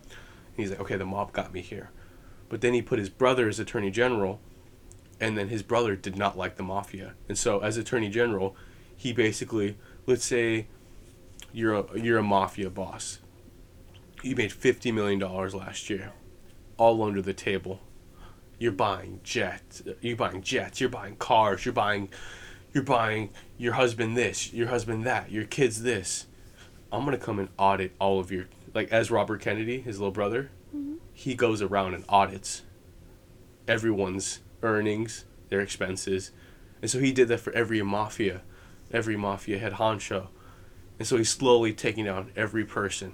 He's like, okay, the mob got me here. But then he put his brother as attorney general, and then his brother did not like the mafia. And so, as attorney general, he basically, let's say, you're a you're a mafia boss. You made fifty million dollars last year, all under the table. You're buying jets. You're buying jets. You're buying cars. You're buying, you're buying your husband this. Your husband that. Your kids this. I'm gonna come and audit all of your like as Robert Kennedy, his little brother. Mm-hmm. He goes around and audits everyone's earnings, their expenses, and so he did that for every mafia, every mafia head honcho, and so he's slowly taking down every person,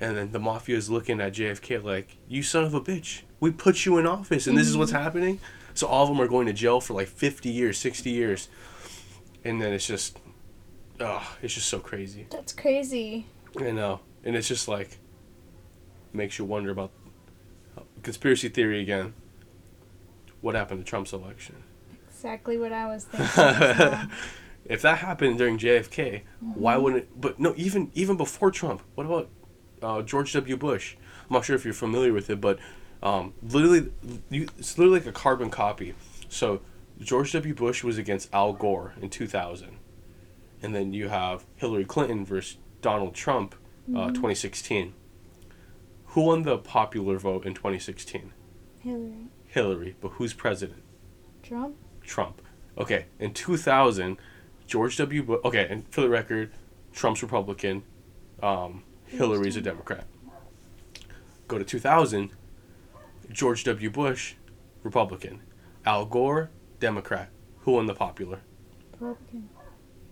and then the mafia is looking at JFK like, "You son of a bitch, we put you in office, and this is what's mm-hmm. happening." So all of them are going to jail for like 50 years, 60 years, and then it's just, oh, it's just so crazy. That's crazy. I know, and it's just like makes you wonder about conspiracy theory again. What happened to Trump's election? Exactly what I was thinking. <laughs> if that happened during JFK, why mm-hmm. wouldn't? It, but no, even even before Trump, what about uh, George W. Bush? I'm not sure if you're familiar with it, but um, literally, you, it's literally like a carbon copy. So George W. Bush was against Al Gore in 2000, and then you have Hillary Clinton versus Donald Trump, uh, 2016. Who won the popular vote in 2016? Hillary. Hillary, but who's president? Trump? Trump. Okay, in 2000, George W. Bush. Okay, and for the record, Trump's Republican, um, Hillary's a Democrat. Go to 2000, George W. Bush, Republican. Al Gore, Democrat. Who won the popular? Republican.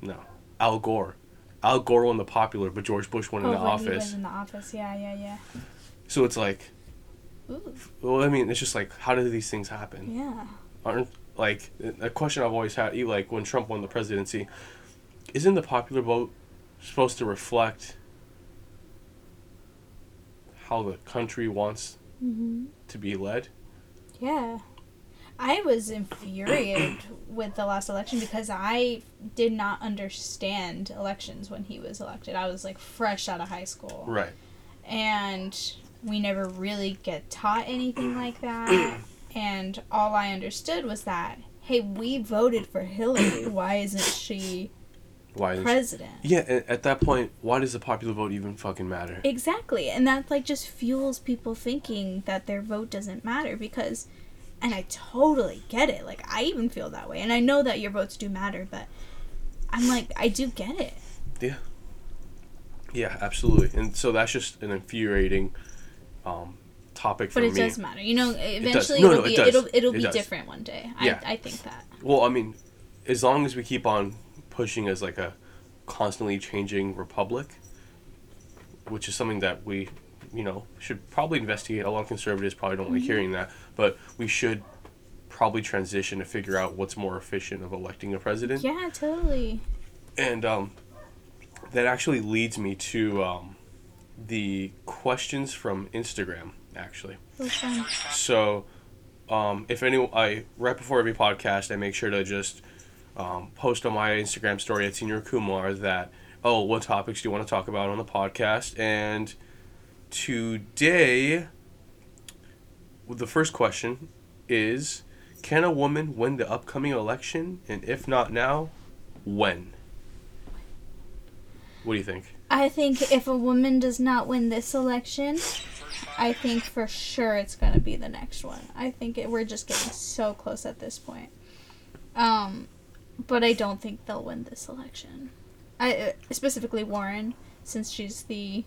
No. Al Gore. Al Gore won the popular, but George Bush won in oh, the Oh, he was office. in the office. Yeah, yeah, yeah. So it's like, Ooh. well, I mean, it's just like, how do these things happen? Yeah. aren't like a question I've always had, like when Trump won the presidency, isn't the popular vote supposed to reflect how the country wants Mm-hmm. to be led? Yeah. I was infuriated <coughs> with the last election because I did not understand elections when he was elected. I was like fresh out of high school. Right. And we never really get taught anything like <coughs> that. And all I understood was that, hey, we voted for Hillary. Why isn't she Why? Is, president? yeah. At that point, why does the popular vote even fucking matter? Exactly. And that like just fuels people thinking that their vote doesn't matter because and I totally get it. Like I even feel that way. And I know that your votes do matter, but I'm like I do get it. Yeah, Yeah, absolutely. And so that's just an infuriating um, topic for But it me. does matter. You know, eventually No, it'll no, it be does. it'll it'll It be does. different one day. Yeah. I I think that. Well, I mean, as long as we keep on pushing as like a constantly changing republic, which is something that we, you know, should probably investigate. A lot of conservatives probably don't like hearing that, but we should probably transition to figure out what's more efficient of electing a president. Yeah, totally. And um, that actually leads me to um, the questions from Instagram, actually. So, um, if any, I right before every podcast, I make sure to just um, post on my Instagram story at Senior Kumar that oh, what topics do you want to talk about on the podcast? And today, the first question is, can a woman win the upcoming election? And if not now, when? What do you think? I think if a woman does not win this election, I think for sure it's gonna be the next one. I think it, we're just getting so close at this point. Um, but I don't think they'll win this election. I uh, specifically Warren, since she's the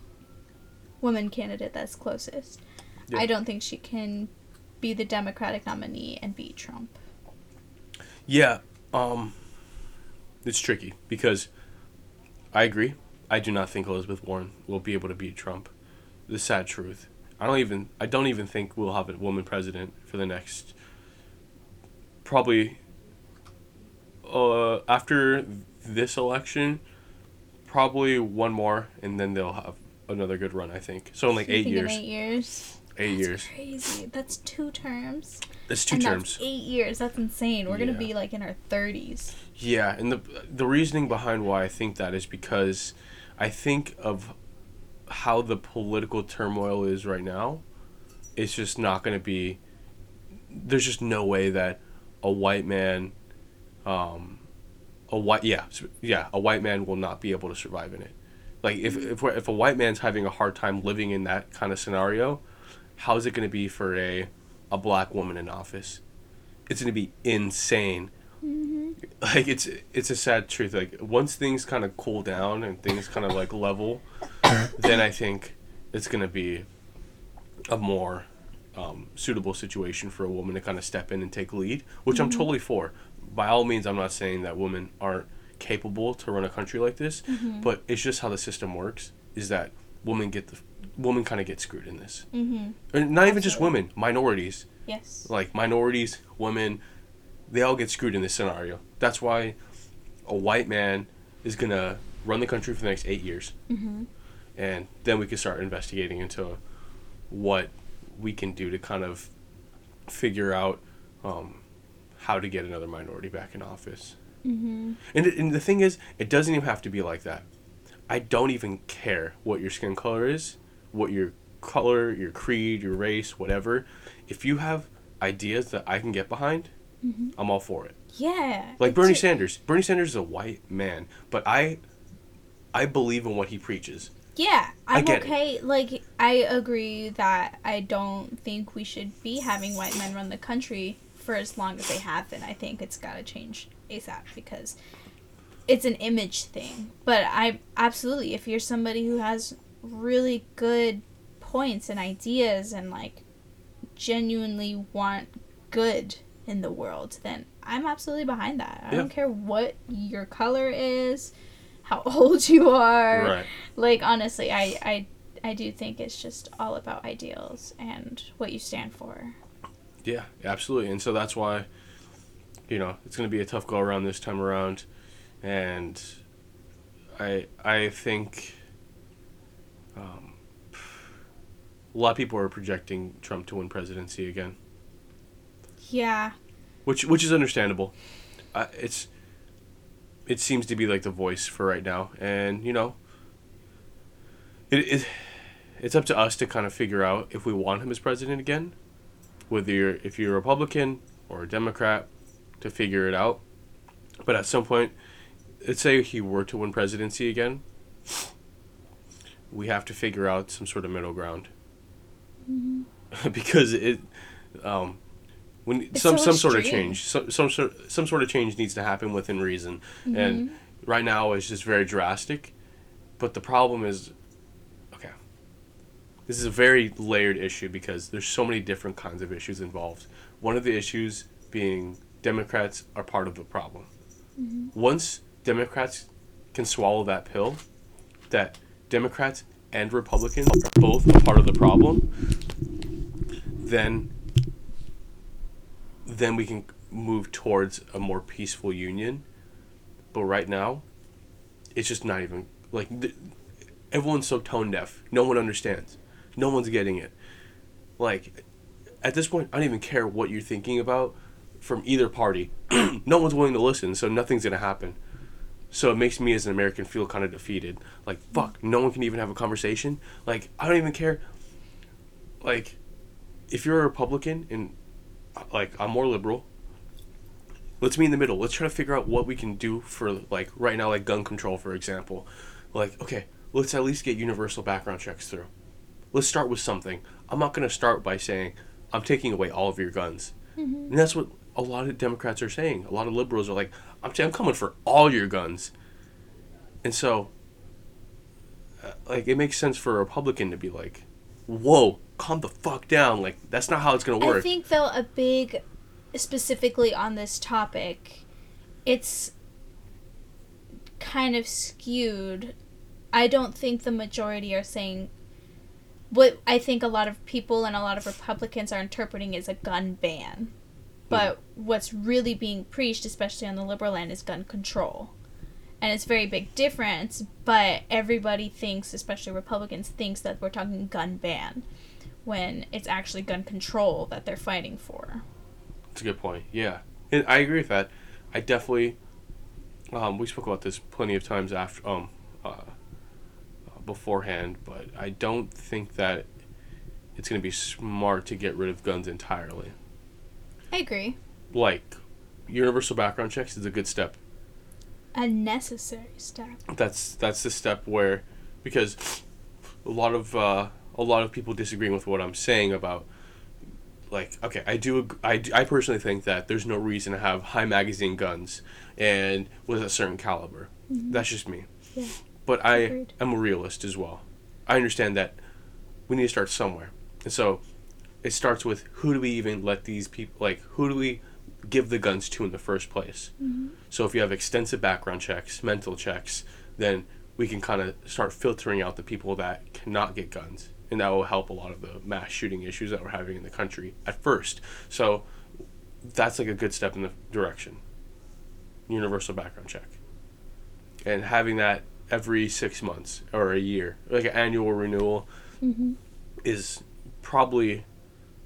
woman candidate that's closest. Yeah. I don't think she can be the Democratic nominee and beat Trump. Yeah, um, it's tricky because I agree. I do not think Elizabeth Warren will be able to beat Trump. The sad truth. I don't even. I don't even think we'll have a woman president for the next. Probably. Uh, after this election, probably one more, and then they'll have another good run. I think so. In like eight years. Eight years. Eight years. Crazy. That's two terms. That's two and terms. That's eight years. That's insane. We're gonna be like in our thirties. Yeah, and the the reasoning behind why I think that is because I think of how the political turmoil is right now. It's just not going to be. There's just no way that a white man, um, a white yeah yeah a white man will not be able to survive in it. Like if if we're, if a white man's having a hard time living in that kind of scenario, how is it going to be for a a black woman in office? It's going to be insane. Like it's it's a sad truth. Like once things kind of cool down and things kind of like level then i think it's going to be a more um, suitable situation for a woman to kind of step in and take lead which i'm totally for by all means i'm not saying that women aren't capable to run a country like this but it's just how the system works is that women get the women kind of get screwed in this Mm-hmm. and not even just women minorities Yes. like minorities, women, they all get screwed in this scenario. That's why a white man is gonna run the country for the next eight years, Mm-hmm. and then we can start investigating into what we can do to kind of figure out um, how to get another minority back in office. Mm-hmm. And, and the thing is, it doesn't even have to be like that. I don't even care what your skin color is, what your color, your creed, your race, whatever. If you have ideas that I can get behind, I'm all for it. Yeah. Like Bernie Sanders. Bernie Sanders is a white man, but I I believe in what he preaches. Yeah, I I'm get it. okay. Like, I agree that I don't think we should be having white men run the country for as long as they have been. I think it's got to change ASAP because it's an image thing. But I absolutely, if you're somebody who has really good points and ideas and like genuinely want good in the world, then I'm absolutely behind that. I Yeah. don't care what your color is, how <laughs> old you are Right. like honestly I, I i do think it's just all about ideals and what you stand for Yeah, absolutely. And so that's why, you know, it's going to be a tough go around this time around. And I I think um, a lot of people are projecting Trump to win presidency again, yeah which which is understandable. Uh, it's it seems to be like the voice for right now, and you know, it, it it's up to us to kind of figure out if we want him as president again, whether you're if you're a Republican or a Democrat, to figure it out. But at some point, let's say he were to win presidency again, we have to figure out some sort of middle ground. <laughs> because it, um, when It's some so some sort of change, some some sort some sort of change needs to happen within reason, and right now it's just very drastic. But the problem is, this is a very layered issue because there's so many different kinds of issues involved. One of the issues being Democrats are part of the problem. Mm-hmm. Once Democrats can swallow that pill, that Democrats and Republicans are both a part of the problem, then then we can move towards a more peaceful union. But right now, it's just not even like th- everyone's so tone deaf. No one understands. No one's getting it. Like at this point, I don't even care what you're thinking about from either party. <clears throat> no one's willing to listen, so nothing's gonna happen. So it makes me as an American feel kind of defeated. Like fuck, no one can even have a conversation. Like I don't even care. Like, if you're a Republican and like I'm more liberal, let's meet in the middle. Let's try to figure out what we can do for like right now, like gun control, for example. Like okay, let's at least get universal background checks through. Let's start with something. I'm not gonna start by saying I'm taking away all of your guns, and that's what a lot of Democrats are saying. A lot of liberals are like, I'm, t- I'm coming for all your guns, and so. uh, Like it makes sense for a Republican to be like, "Whoa, calm the fuck down!" Like that's not how it's gonna work. i think though a big specifically on this topic it's kind of skewed i don't think the majority are saying what i think a lot of people and a lot of republicans are interpreting is a gun ban But what's really being preached, especially on the liberal end, is gun control. And it's a very big difference, but everybody thinks, especially Republicans, thinks that we're talking gun ban when it's actually gun control that they're fighting for. That's a good point. Yeah, and I agree with that. I definitely. Um, we spoke about this plenty of times after um, beforehand, but I don't think that it's going to be smart to get rid of guns entirely. I agree. Like, universal background checks is a good step. A necessary step. That's that's the step where, because a lot of uh, a lot of people disagreeing with what I'm saying about like okay I do I, I personally think that there's no reason to have high magazine guns and with a certain caliber Mm-hmm. that's just me Yeah. But I Agreed. am a realist as well. I understand that we need to start somewhere. And so it starts with who do we even let these people like who do we give the guns to in the first place? Mm-hmm. so if you have extensive background checks mental checks then we can kind of start filtering out the people that cannot get guns. And that will help a lot of the mass shooting issues that we're having in the country at first. So that's like a good step in the direction. Universal background check. And having that every six months or a year like an annual renewal Mm-hmm. is probably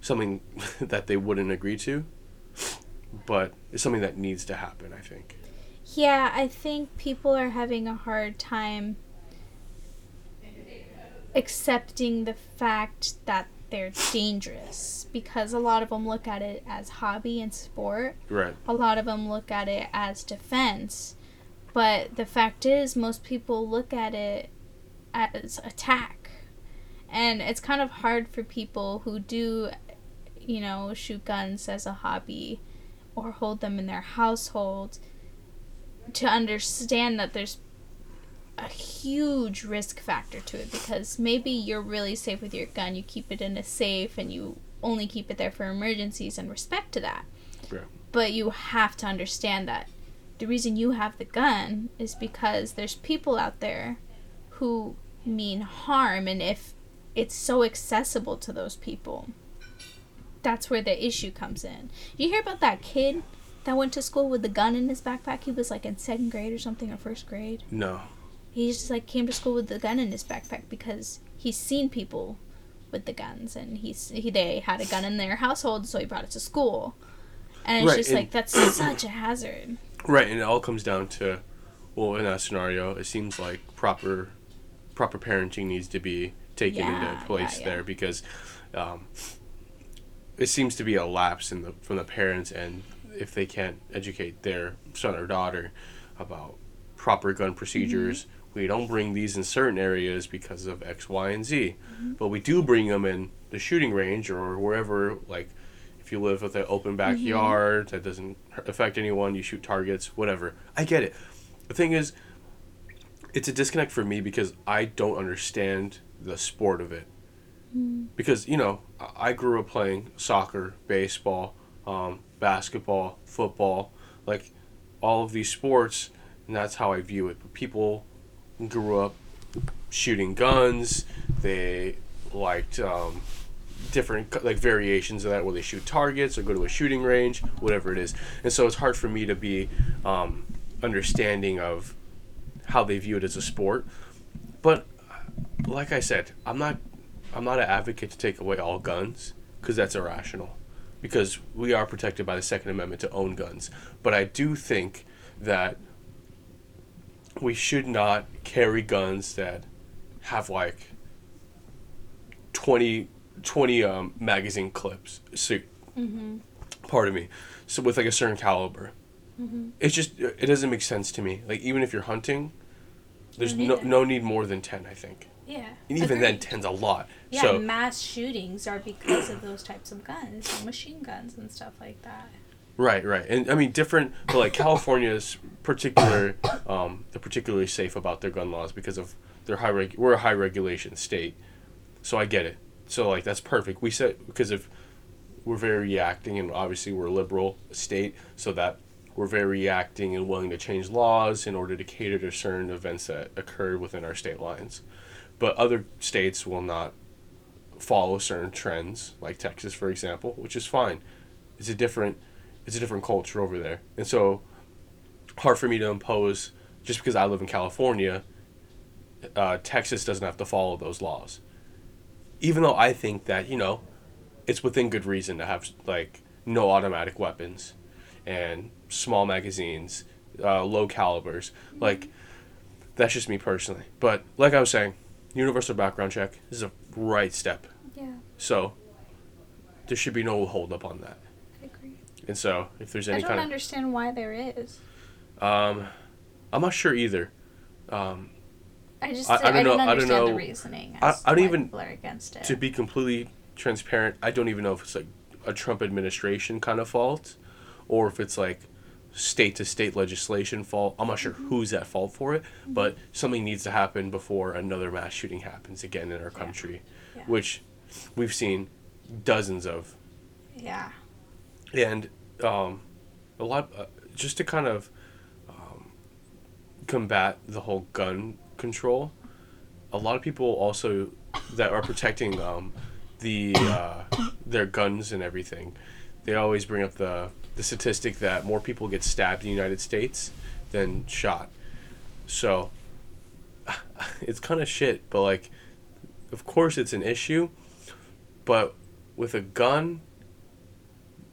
something <laughs> that they wouldn't agree to but it's something that needs to happen i think Yeah, I think people are having a hard time accepting the fact that they're dangerous because a lot of them look at it as hobby and sport. right A lot of them look at it as defense. But the fact is, most people look at it as attack. And it's kind of hard for people who do, you know, shoot guns as a hobby or hold them in their household to understand that there's a huge risk factor to it because maybe you're really safe with your gun, you keep it in a safe and you only keep it there for emergencies and respect to that. Right. But you have to understand that the reason you have the gun is because there's people out there who mean harm and if it's so accessible to those people that's where the issue comes in. You hear about that kid that went to school with the gun in his backpack? He was like in second grade or something or first grade. no He just like came to school with the gun in his backpack because he's seen people with the guns and he's he they had a gun in their household so he brought it to school. And it's Right, just and- like that's <clears throat> such a hazard. Right, and it all comes down to, well, in that scenario, it seems like proper, proper parenting needs to be taken Yeah, into place yeah, yeah. there because, um, it seems to be a lapse in the from the parents and if they can't educate their son or daughter about proper gun procedures. Mm-hmm. We don't bring these in certain areas because of X, Y, and Z, Mm-hmm. but we do bring them in the shooting range or wherever, like if you live with an open Mm-hmm. backyard that doesn't affect anyone, you shoot targets, whatever. I get it. The thing is, it's a disconnect for me because I don't understand the sport of it. Because you know, I- I grew up playing soccer, baseball, um, basketball, football, like all of these sports, and that's how I view it. But people grew up shooting guns. They liked um, different like variations of that, where they shoot targets or go to a shooting range, whatever it is. And so it's hard for me to be um, understanding of how they view it as a sport. But like I said, I'm not I'm not an advocate to take away all guns because that's irrational. Because we are protected by the Second Amendment to own guns. But I do think that we should not carry guns that have like 20, 20 um, magazine clips. So, Mm-hmm. pardon me. So with like a certain caliber. Mm-hmm. It's just it doesn't make sense to me. Like even if you're hunting, there's no no need more than ten. I think. Yeah. And even then, agreed. ten's a lot. Yeah, so mass shootings are because of those types of guns, like machine guns and stuff like that. right, right, and I mean different. But like California's particular, um, they're particularly safe about their gun laws because of their high reg. We're a high regulation state, so I get it. So like that's perfect. We said because if we're very reacting, and obviously we're a liberal state, so that we're very reacting and willing to change laws in order to cater to certain events that occur within our state lines. But other states will not follow certain trends, like Texas, for example, which is fine. It's a different, it's a different culture over there, and so hard for me to impose just because I live in California. Uh, Texas doesn't have to follow those laws, even though I think that you know, it's within good reason to have like no automatic weapons, and small magazines, uh, low calibers. Like, that's just me personally. But like I was saying, universal background check is a right step. Yeah, So there should be no hold up on that. I agree. And so if there's any I don't kind understand why there is. um I'm not sure either. Um I just I- I, I don't know- I don't understand the know. reasoning. I- I don't even- people are against it. to be completely transparent, I don't even know if it's like a Trump administration kind of fault or if it's like state to state legislation fault. I'm not sure who's at fault for it, but something needs to happen before another mass shooting happens again in our country, Yeah. which we've seen dozens of. yeah. and um, a lot uh, just to kind of um, combat the whole gun control. A lot of people also that are protecting um, the uh, their guns and everything they always bring up the the statistic that more people get stabbed in the United States than shot. So <laughs> it's kind of shit but like of course it's an issue but with a gun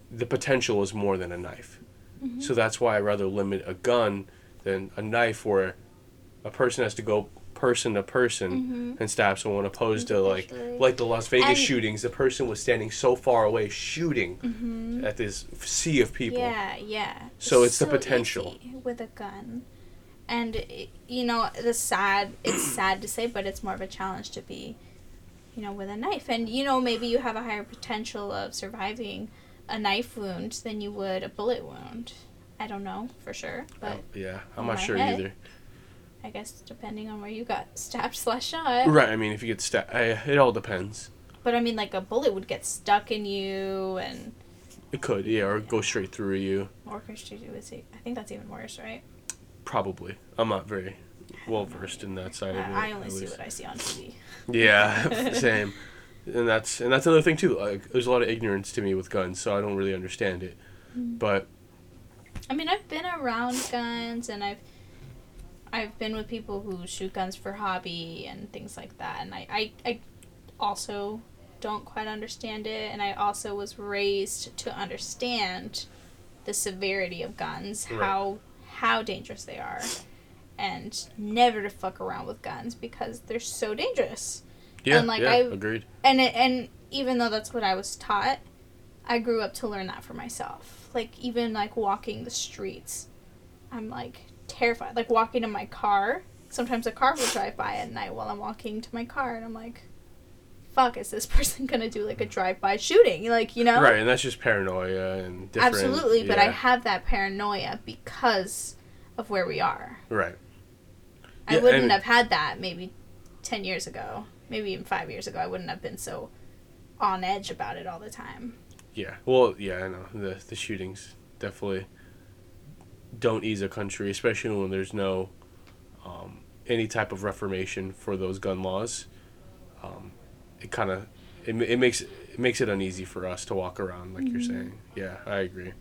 the potential is more than a knife. So that's why I rather limit a gun than a knife where a person has to go person to person mm-hmm. and stab someone opposed to like like the Las Vegas And- shootings the person was standing so far away shooting mm-hmm. at this sea of people. Yeah, yeah. So it's the potential. with a gun, and you know the sad. It's sad to say, but it's more of a challenge to be, you know, with a knife. And you know maybe you have a higher potential of surviving a knife wound than you would a bullet wound. I don't know for sure, but oh, yeah, I'm not sure head. either. I guess depending on where you got <laughs> stabbed slash shot. Right, I mean if you get stabbed, it all depends. But I mean, like a bullet would get stuck in you and It could, yeah, or go straight through you. orchestrated with. I think that's even worse, right? Probably. I'm not very well versed in that side of it. I, I only see what I see on TV. <laughs> Yeah, <laughs> same. And that's and that's another thing too. Like, there's a lot of ignorance to me with guns, so I don't really understand it. Mm. But I mean, I've been around guns, and I've I've been with people who shoot guns for hobby and things like that, and I I, I also don't quite understand it, and I also was raised to understand the severity of guns, Right. how how dangerous they are, and never to fuck around with guns because they're so dangerous. yeah, And, like, yeah, I- agreed. and it, and even though that's what I was taught, I grew up to learn that for myself. Like even like walking the streets, I'm like terrified. Like walking in my car. Sometimes a car will drive by at night while I'm walking to my car, and I'm like, "Fuck, is this <laughs> person gonna do like a drive-by shooting?" Like you know. Right, and that's just paranoia and different. Absolutely, but I have that paranoia because of where we are. right. I Yeah, wouldn't and- have had that maybe 10 years ago, maybe even 5 years ago. I wouldn't have been so on edge about it all the time. Yeah. Well, yeah, I know the the shootings definitely don't ease a country, especially when there's no um, any type of reformation for those gun laws. Um, it kind of it, it makes it makes it uneasy for us to walk around like you're saying. Yeah, I agree.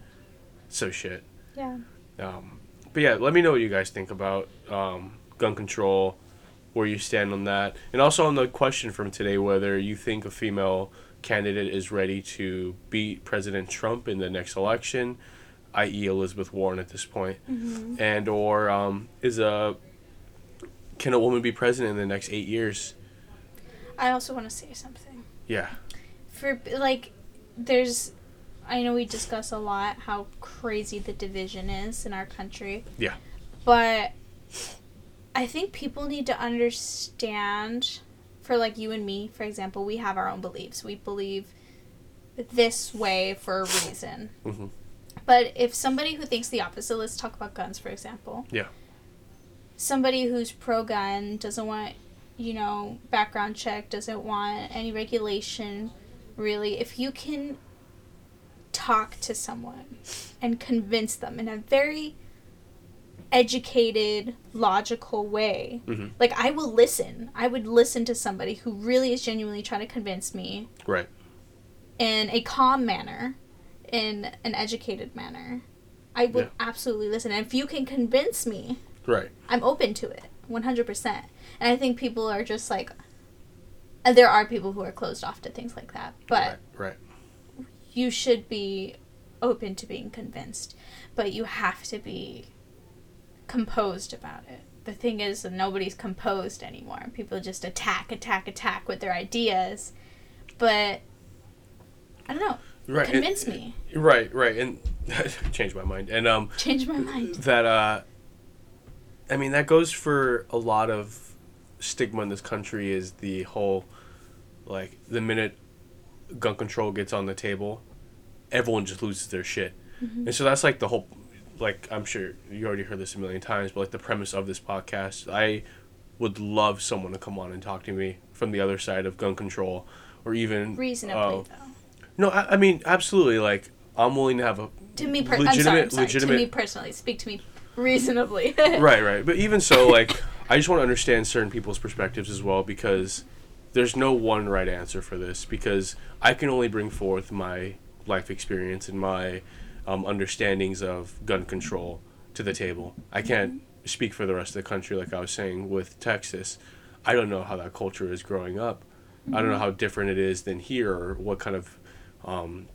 So shit. Yeah. Um, but yeah, let me know what you guys think about um, gun control, where you stand on that, and also on the question from today whether you think a female candidate is ready to beat President Trump in the next election, i.e., Elizabeth Warren at this point, and or um, is a can a woman be president in the next eight years? I also want to say something. Yeah, For like there's I know we discuss a lot how crazy the division is in our country. Yeah. But I think people need to understand for like you and me, for example, we have our own beliefs. We believe this way for a reason. Mhm. But if somebody who thinks the opposite, let's talk about guns, for example. Yeah. Somebody who's pro gun doesn't want, you know, background check, doesn't want any regulation, really. If you can talk to someone and convince them in a very educated, logical way. Mhm. Like I will listen. I would listen to somebody who really is genuinely trying to convince me right. in a calm manner. In an educated manner, I would Yeah. absolutely listen. And if you can convince me, Right. I'm open to it, 100%. And I think people are just like, and there are people who are closed off to things like that, but right. Right. you should be open to being convinced, but you have to be composed about it. The thing is, nobody's composed anymore. People just attack, attack, attack with their ideas, but I don't know. Right. and- Convince me. Right. Right. And <laughs> changed my mind. And um, Change my mind. that uh I mean that goes for a lot of stigma in this country is the whole like the minute gun control gets on the table everyone just loses their shit and so that's like the whole like i'm sure you already heard this a million times but like the premise of this podcast i would love someone to come on and talk to me from the other side of gun control or even Reasonably, uh, though. No I, I mean absolutely like i'm willing to have a To me, per- I'm sorry, I'm legitimate- To legitimate- me personally, speak to me reasonably. <laughs> right, right. But even so, like, I just want to understand certain people's perspectives as well because there's no one right answer for this because I can only bring forth my life experience and my um, understandings of gun control to the table. I can't speak for the rest of the country, like I was saying with Texas. I don't know how that culture is growing up. I don't know how different it is than here or what kind of um,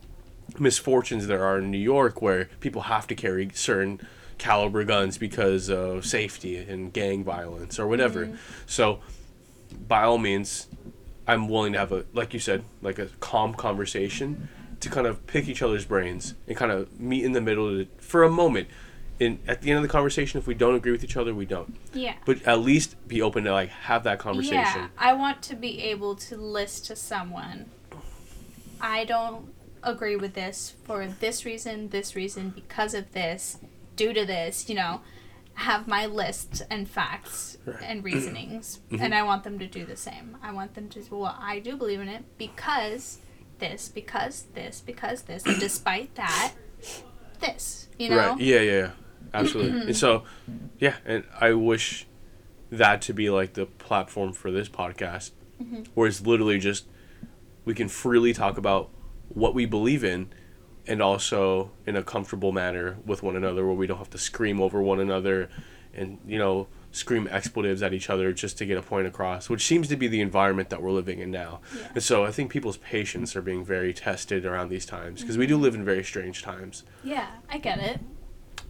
misfortunes there are in New York where people have to carry certain caliber guns because of safety and gang violence or whatever. So, by all means, I'm willing to have a like you said, like a calm conversation to kind of pick each other's brains and kind of meet in the middle for a moment. And at the end of the conversation, if we don't agree with each other, we don't. yeah. But at least be open to like have that conversation. Yeah, I want to be able to list to someone. I don't agree with this for this reason, this reason, because of this, due to this. You know, have my list and facts Right. and reasonings, <clears throat> Mm-hmm. and I want them to do the same. I want them to. Well, I do believe in it because this, because this, because this, and despite that, this. You know. Right. Yeah, yeah, yeah. Absolutely. <clears throat> and so, yeah, and I wish that to be like the platform for this podcast, Mm-hmm. where it's literally just we can freely talk about what we believe in, and also in a comfortable manner with one another, where we don't have to scream over one another, and you know scream expletives at each other just to get a point across, which seems to be the environment that we're living in now. Yeah. And so I think people's patience are being very tested around these times because we do live in very strange times. Yeah, I get it.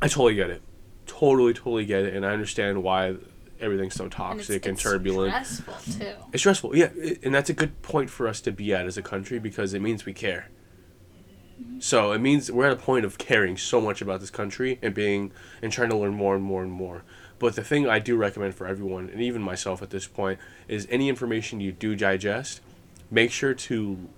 I totally get it. Totally, totally get it, and I understand why everything's so And it's, toxic and, turbulent. it's stressful too. It's stressful, yeah, i- and that's a good point for us to be at as a country because it means we care. So it means we're at a point of caring so much about this country and being and trying to learn more and more and more. But the thing I do recommend for everyone, and even myself at this point, is any information you do digest, make sure to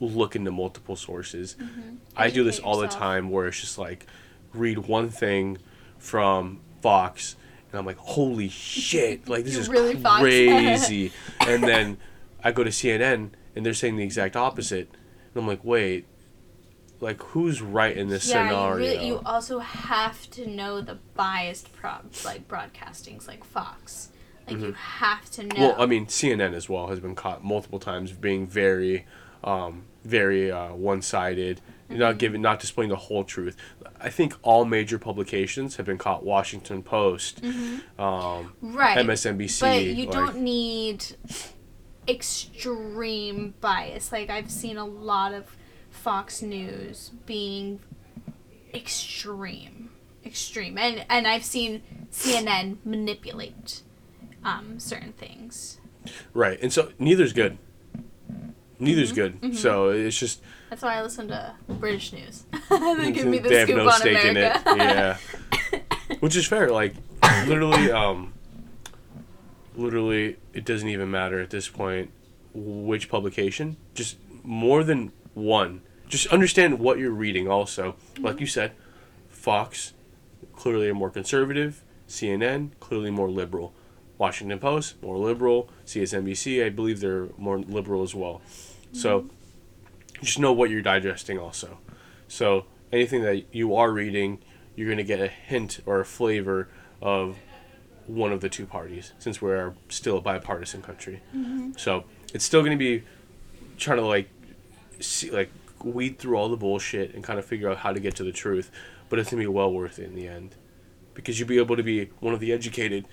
look into multiple sources. Mm-hmm. I do this all the time where it's just like read one thing from Fox and I'm like, holy shit, like this is really crazy. <laughs> and then I go to CNN and they're saying the exact opposite. And I'm like, wait, like who's right in this yeah, scenario? you really you also have to know the biased pro- like broadcastings like Fox. Like you have to know. Mm-hmm. Well, I mean, CNN as well has been caught multiple times being very, um, very uh, one-sided, Not giving, not displaying the whole truth. I think all major publications have been caught. Washington Post, um, Mm-hmm. right. MSNBC. But you like- don't need extreme bias. Like I've seen a lot of Fox News being extreme, extreme, and and I've seen CNN manipulate um, certain things. Right, and so neither's good. Neither's Mm-hmm. good. So it's just That's why I listen to British news. <laughs> they give me the they have scoop no on stake America. in it. Yeah, <laughs> which is fair. Like literally, um, literally, it doesn't even matter at this point which publication. Just more than one. Just understand what you're reading. Also, like you said, Fox clearly are more conservative. CNN clearly more liberal. Washington Post more liberal. CSNBC I believe they're more liberal as well. So mm-hmm. just know what you're digesting also. So anything that you are reading, you're going to get a hint or a flavor of one of the two parties since we're still a bipartisan country. Mm-hmm. So it's still going to be trying to like see like weed through all the bullshit and kind of figure out how to get to the truth, but it's gonna be well worth it in the end, because you'll be able to be one of the educated,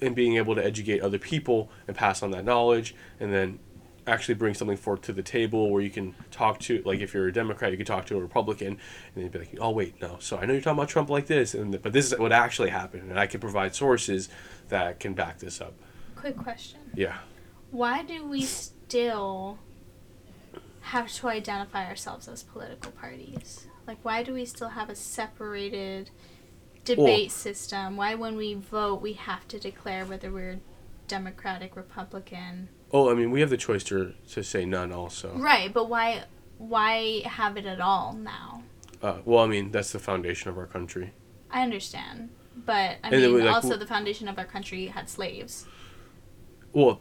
and being able to educate other people and pass on that knowledge, and then actually bring something forth to the table where you can talk to like if you're a democrat you can talk to a republican and they'd be like oh wait no so i know you're talking about trump like this and but this is what actually happened and i can provide sources that can back this up Quick question. yeah Why do we still have to identify ourselves as political parties? Like, why do we still have a separated debate system? Why, when we vote, we have to declare whether we're Democratic, Republican? oh i mean we have the choice to to say none also Right, but why? Why have it at all now? uh, well i mean that's the foundation of our country I understand, but I And mean, we, like, also the foundation of our country had slaves. well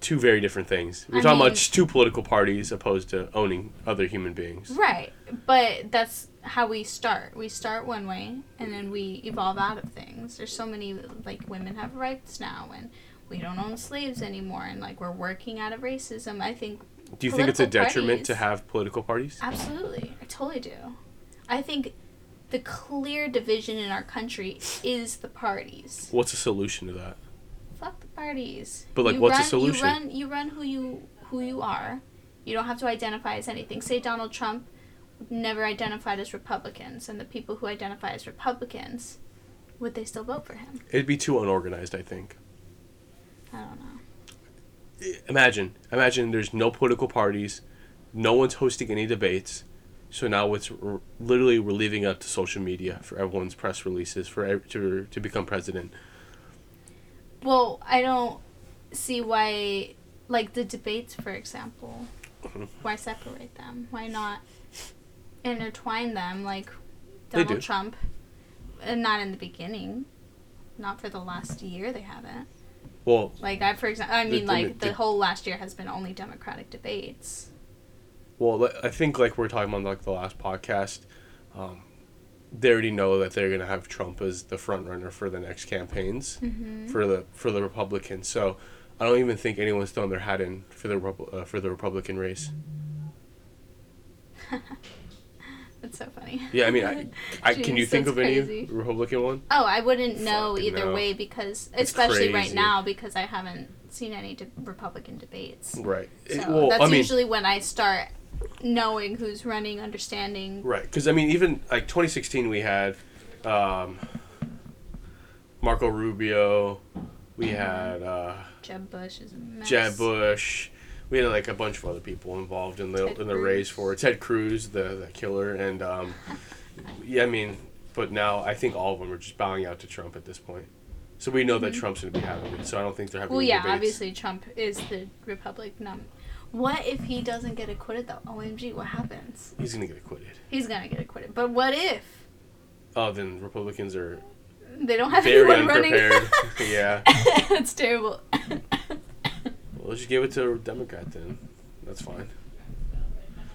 two very different things we're I talking mean- about two political parties opposed to owning other human beings Right, but that's how we start. We start one way, and then we evolve out of things. There's so many like women have rights now, and we don't own slaves anymore, and like we're working out of racism. I think do you think it's a detriment to have political parties absolutely, I totally do. I think the clear division in our country is the parties. what's the solution to that parties. But, like, You what's the run- solution? You run. You run who you who you are. You don't have to identify as anything. Say Donald Trump never identified as Republicans, and the people who identify as Republicans, would they still vote for him? it'd be too unorganized i think I don't know. imagine imagine there's no political parties no one's hosting any debates so now it's r- literally we're leaving it up to social media for everyone's press releases for ev- to, to become president Well, I don't see why, like the debates, for example. Why separate them? Why not intertwine them like Donald do. Trump? And not in the beginning. Not for the last year. They haven't. well Like I, for example, I mean, the- like the the- whole last year has been only Democratic debates. well i think like we are talking about like the last podcast um, they already know that they're going to have trump as the front runner for the next campaigns Mm-hmm. for the for the republicans so i don't even think anyone's thrown their hat in for the Repu- uh, for the republican race <laughs> That's so funny. yeah i mean i, I can you think of any crazy. republican one Oh, I wouldn't know Fucking either no. way because, It's especially right now, because I haven't seen any de- Republican debates. right So It- well that's i mean usually when I start knowing who's running, understanding. Right, because I mean, even like 2016, we had um, Marco Rubio, we had uh, Jeb Bush is a mess. Jeb Bush, we had like a bunch of other people involved in the Ted in the race for. Ted Cruz, the the killer, and um, <laughs> yeah, I mean, but now I think all of them are just bowing out to Trump at this point. So we know that Trump's going to be having it. So I don't think they're having. Mm-hmm. Well, yeah, debates. obviously Trump is the Republic num. What if he doesn't get acquitted though? OMG, what happens? he's to get acquitted. He's gonna get acquitted. But what if Oh, then Republicans are they don't have very anyone running? <laughs> <laughs> yeah. That's terrible. <laughs> Well, let's just give it to a Democrat then. That's fine.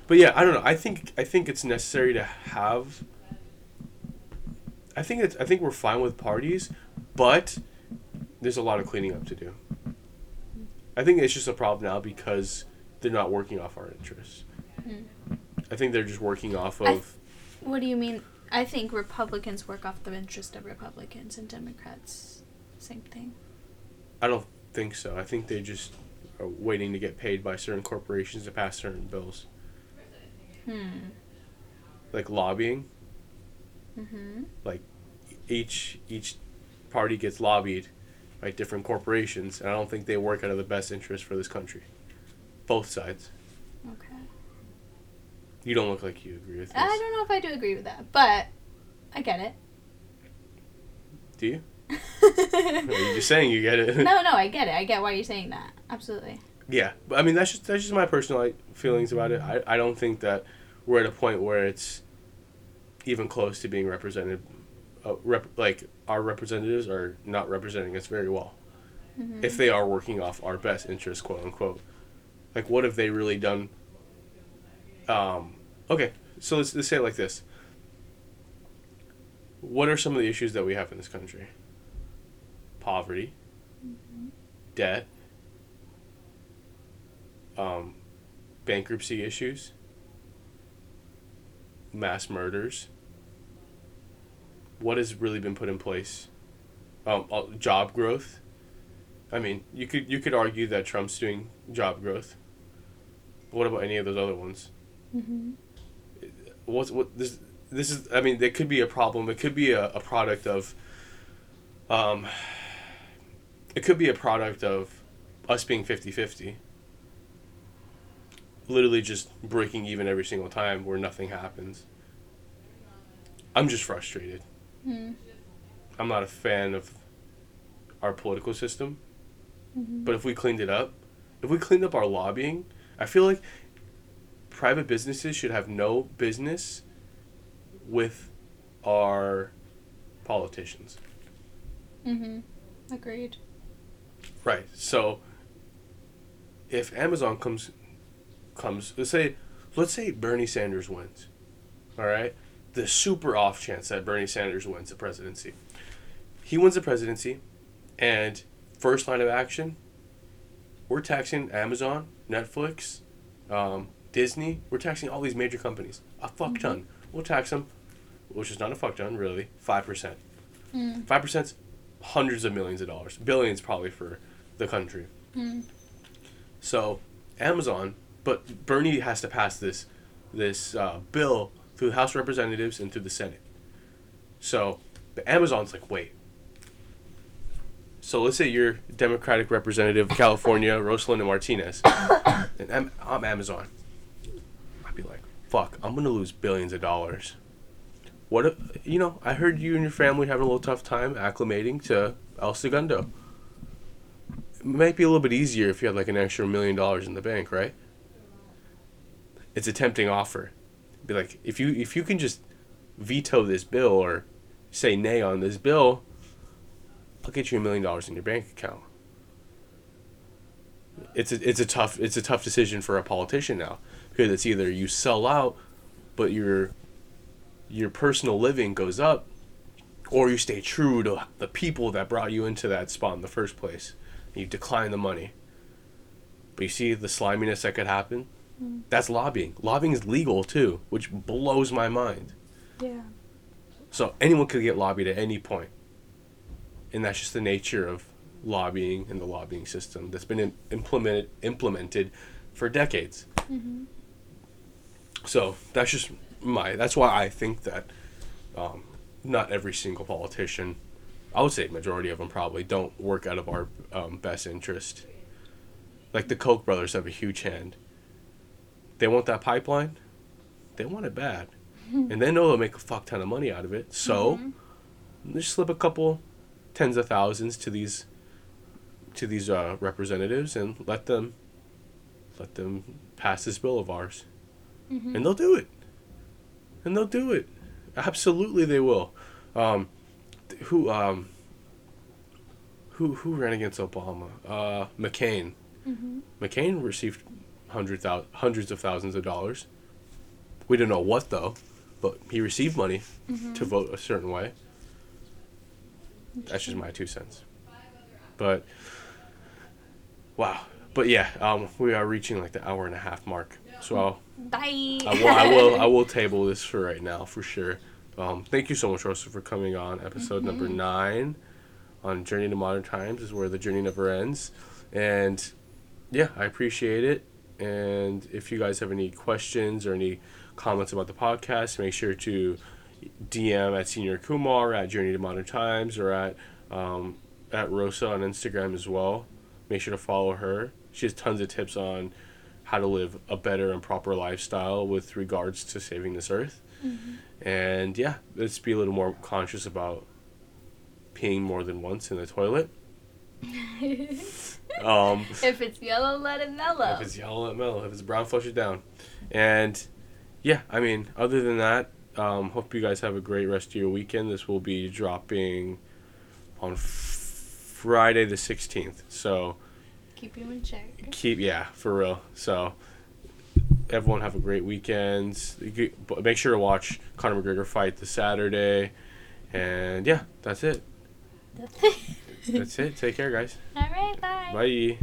But yeah, I don't know. I think I think it's necessary to have. I think it's. I think we're fine with parties, but there's a lot of cleaning up to do. I think it's just a problem now because they're not working off our interests. Hmm. I think they're just working off of. what do you mean? I think Republicans work off the interest of Republicans and Democrats. Same thing. I don't think so. I think they just are waiting to get paid by certain corporations to pass certain bills, Hmm. like lobbying. Mm-hmm. Like each each party gets lobbied by different corporations, and I don't think they work out of the best interest for this country. Both sides. Okay. You don't look like you agree with this. I don't know if I do agree with that, but I get it. Do you? <laughs> you're just saying you get it? no, no, I get it. I get why you're saying that. Absolutely. yeah, but I mean that's just that's just my personal like, feelings about it. I, I don't think that we're at a point where it's even close to being represented. Uh, rep, like our representatives are not representing us very well. Mhm. if they are working off our best interest, quote unquote. Like, what have they really done? Um, okay, so let's, let's say it like this. What are some of the issues that we have in this country? Poverty, debt, um, bankruptcy issues, mass murders. What has really been put in place? Um, uh, job growth. I mean, you could you could argue that Trump's doing job growth. What about any of those other ones? Mm-hmm. What's what this this is? I mean, there could be a problem. It could be a, a product of. Um. It could be a product of us being 50-50 literally just breaking even every single time where nothing happens. I'm just frustrated. Mm. I'm not a fan of our political system. Mhm. But if we cleaned it up, if we cleaned up our lobbying, I feel like private businesses should have no business with our politicians. Mm-hmm. Agreed. Right. So if Amazon comes comes let's say let's say Bernie Sanders wins. All right? The super off chance that Bernie Sanders wins the presidency. He wins the presidency and first line of action we're taxing Amazon, Netflix, um, Disney, we're taxing all these major companies. A fuck ton. We'll tax them, which is not a fuck ton, really. 5%. Mm. 5%'s hundreds of millions of dollars. Billions probably for the country. Mm. So Amazon, but Bernie has to pass this this uh, bill through the House of Representatives and through the Senate. So but Amazon's like, wait. So let's say you're Democratic Representative of California, <coughs> Rosalinda Martinez, and I'm, I'm Amazon. I'd be like, fuck, I'm gonna lose billions of dollars. What if, you know, I heard you and your family having a little tough time acclimating to El Segundo. It might be a little bit easier if you had like an extra million dollars in the bank, right? It's a tempting offer. Be like, if you if you can just veto this bill or say nay on this bill, I'll get you a million dollars in your bank account. It's a, it's a tough it's a tough decision for a politician now because it's either you sell out, but your your personal living goes up, or you stay true to the people that brought you into that spot in the first place. And you decline the money. But you see the sliminess that could happen? Mm-hmm. That's lobbying. Lobbying is legal too, which blows my mind. Yeah. So anyone could get lobbied at any point. And that's just the nature of lobbying and the lobbying system that's been im- implemented implemented for decades. Mm-hmm. So that's just my. That's why I think that um, not every single politician, I would say majority of them probably don't work out of our um, best interest. Like the Koch brothers have a huge hand. They want that pipeline. They want it bad, <laughs> and they know they'll make a fuck ton of money out of it. So, just slip a couple tens of thousands to these to these uh, representatives and let them let them pass this bill of ours Mm-hmm. and they'll do it. And they'll do it. Absolutely, they will. Um, th- who um, who who ran against Obama? Uh, McCain. Mm-hmm. McCain received hundred thou- hundreds of thousands of dollars. We don't know what though, but he received money to vote a certain way. That's just my two cents. But wow. But yeah, um, we are reaching like the hour and a half mark. So I'll Bye. I will, I will, <laughs> I will table this for right now for sure. Um, thank you so much, Rosa, for coming on episode number nine on Journey to Modern Times. Is where the journey never ends, and yeah, I appreciate it. And if you guys have any questions or any comments about the podcast, make sure to DM at Senior Kumar at Journey to Modern Times or at um, at Rosa on Instagram as well. Make sure to follow her. She has tons of tips on how to live a better and proper lifestyle with regards to saving this earth. And yeah, let's be a little more conscious about peeing more than once in the toilet. <laughs> Um, if it's yellow, let it mellow. if it's yellow, let it mellow. If it's brown, flush it down. And yeah, I mean, other than that, um, hope you guys have a great rest of your weekend. This will be dropping on f- Friday the 16th. So Keep you in check. keep yeah for real so everyone have a great weekend You get- but make sure to watch conor mcgregor fight this saturday and yeah that's it That's it. that's it take care guys All right. Bye. bye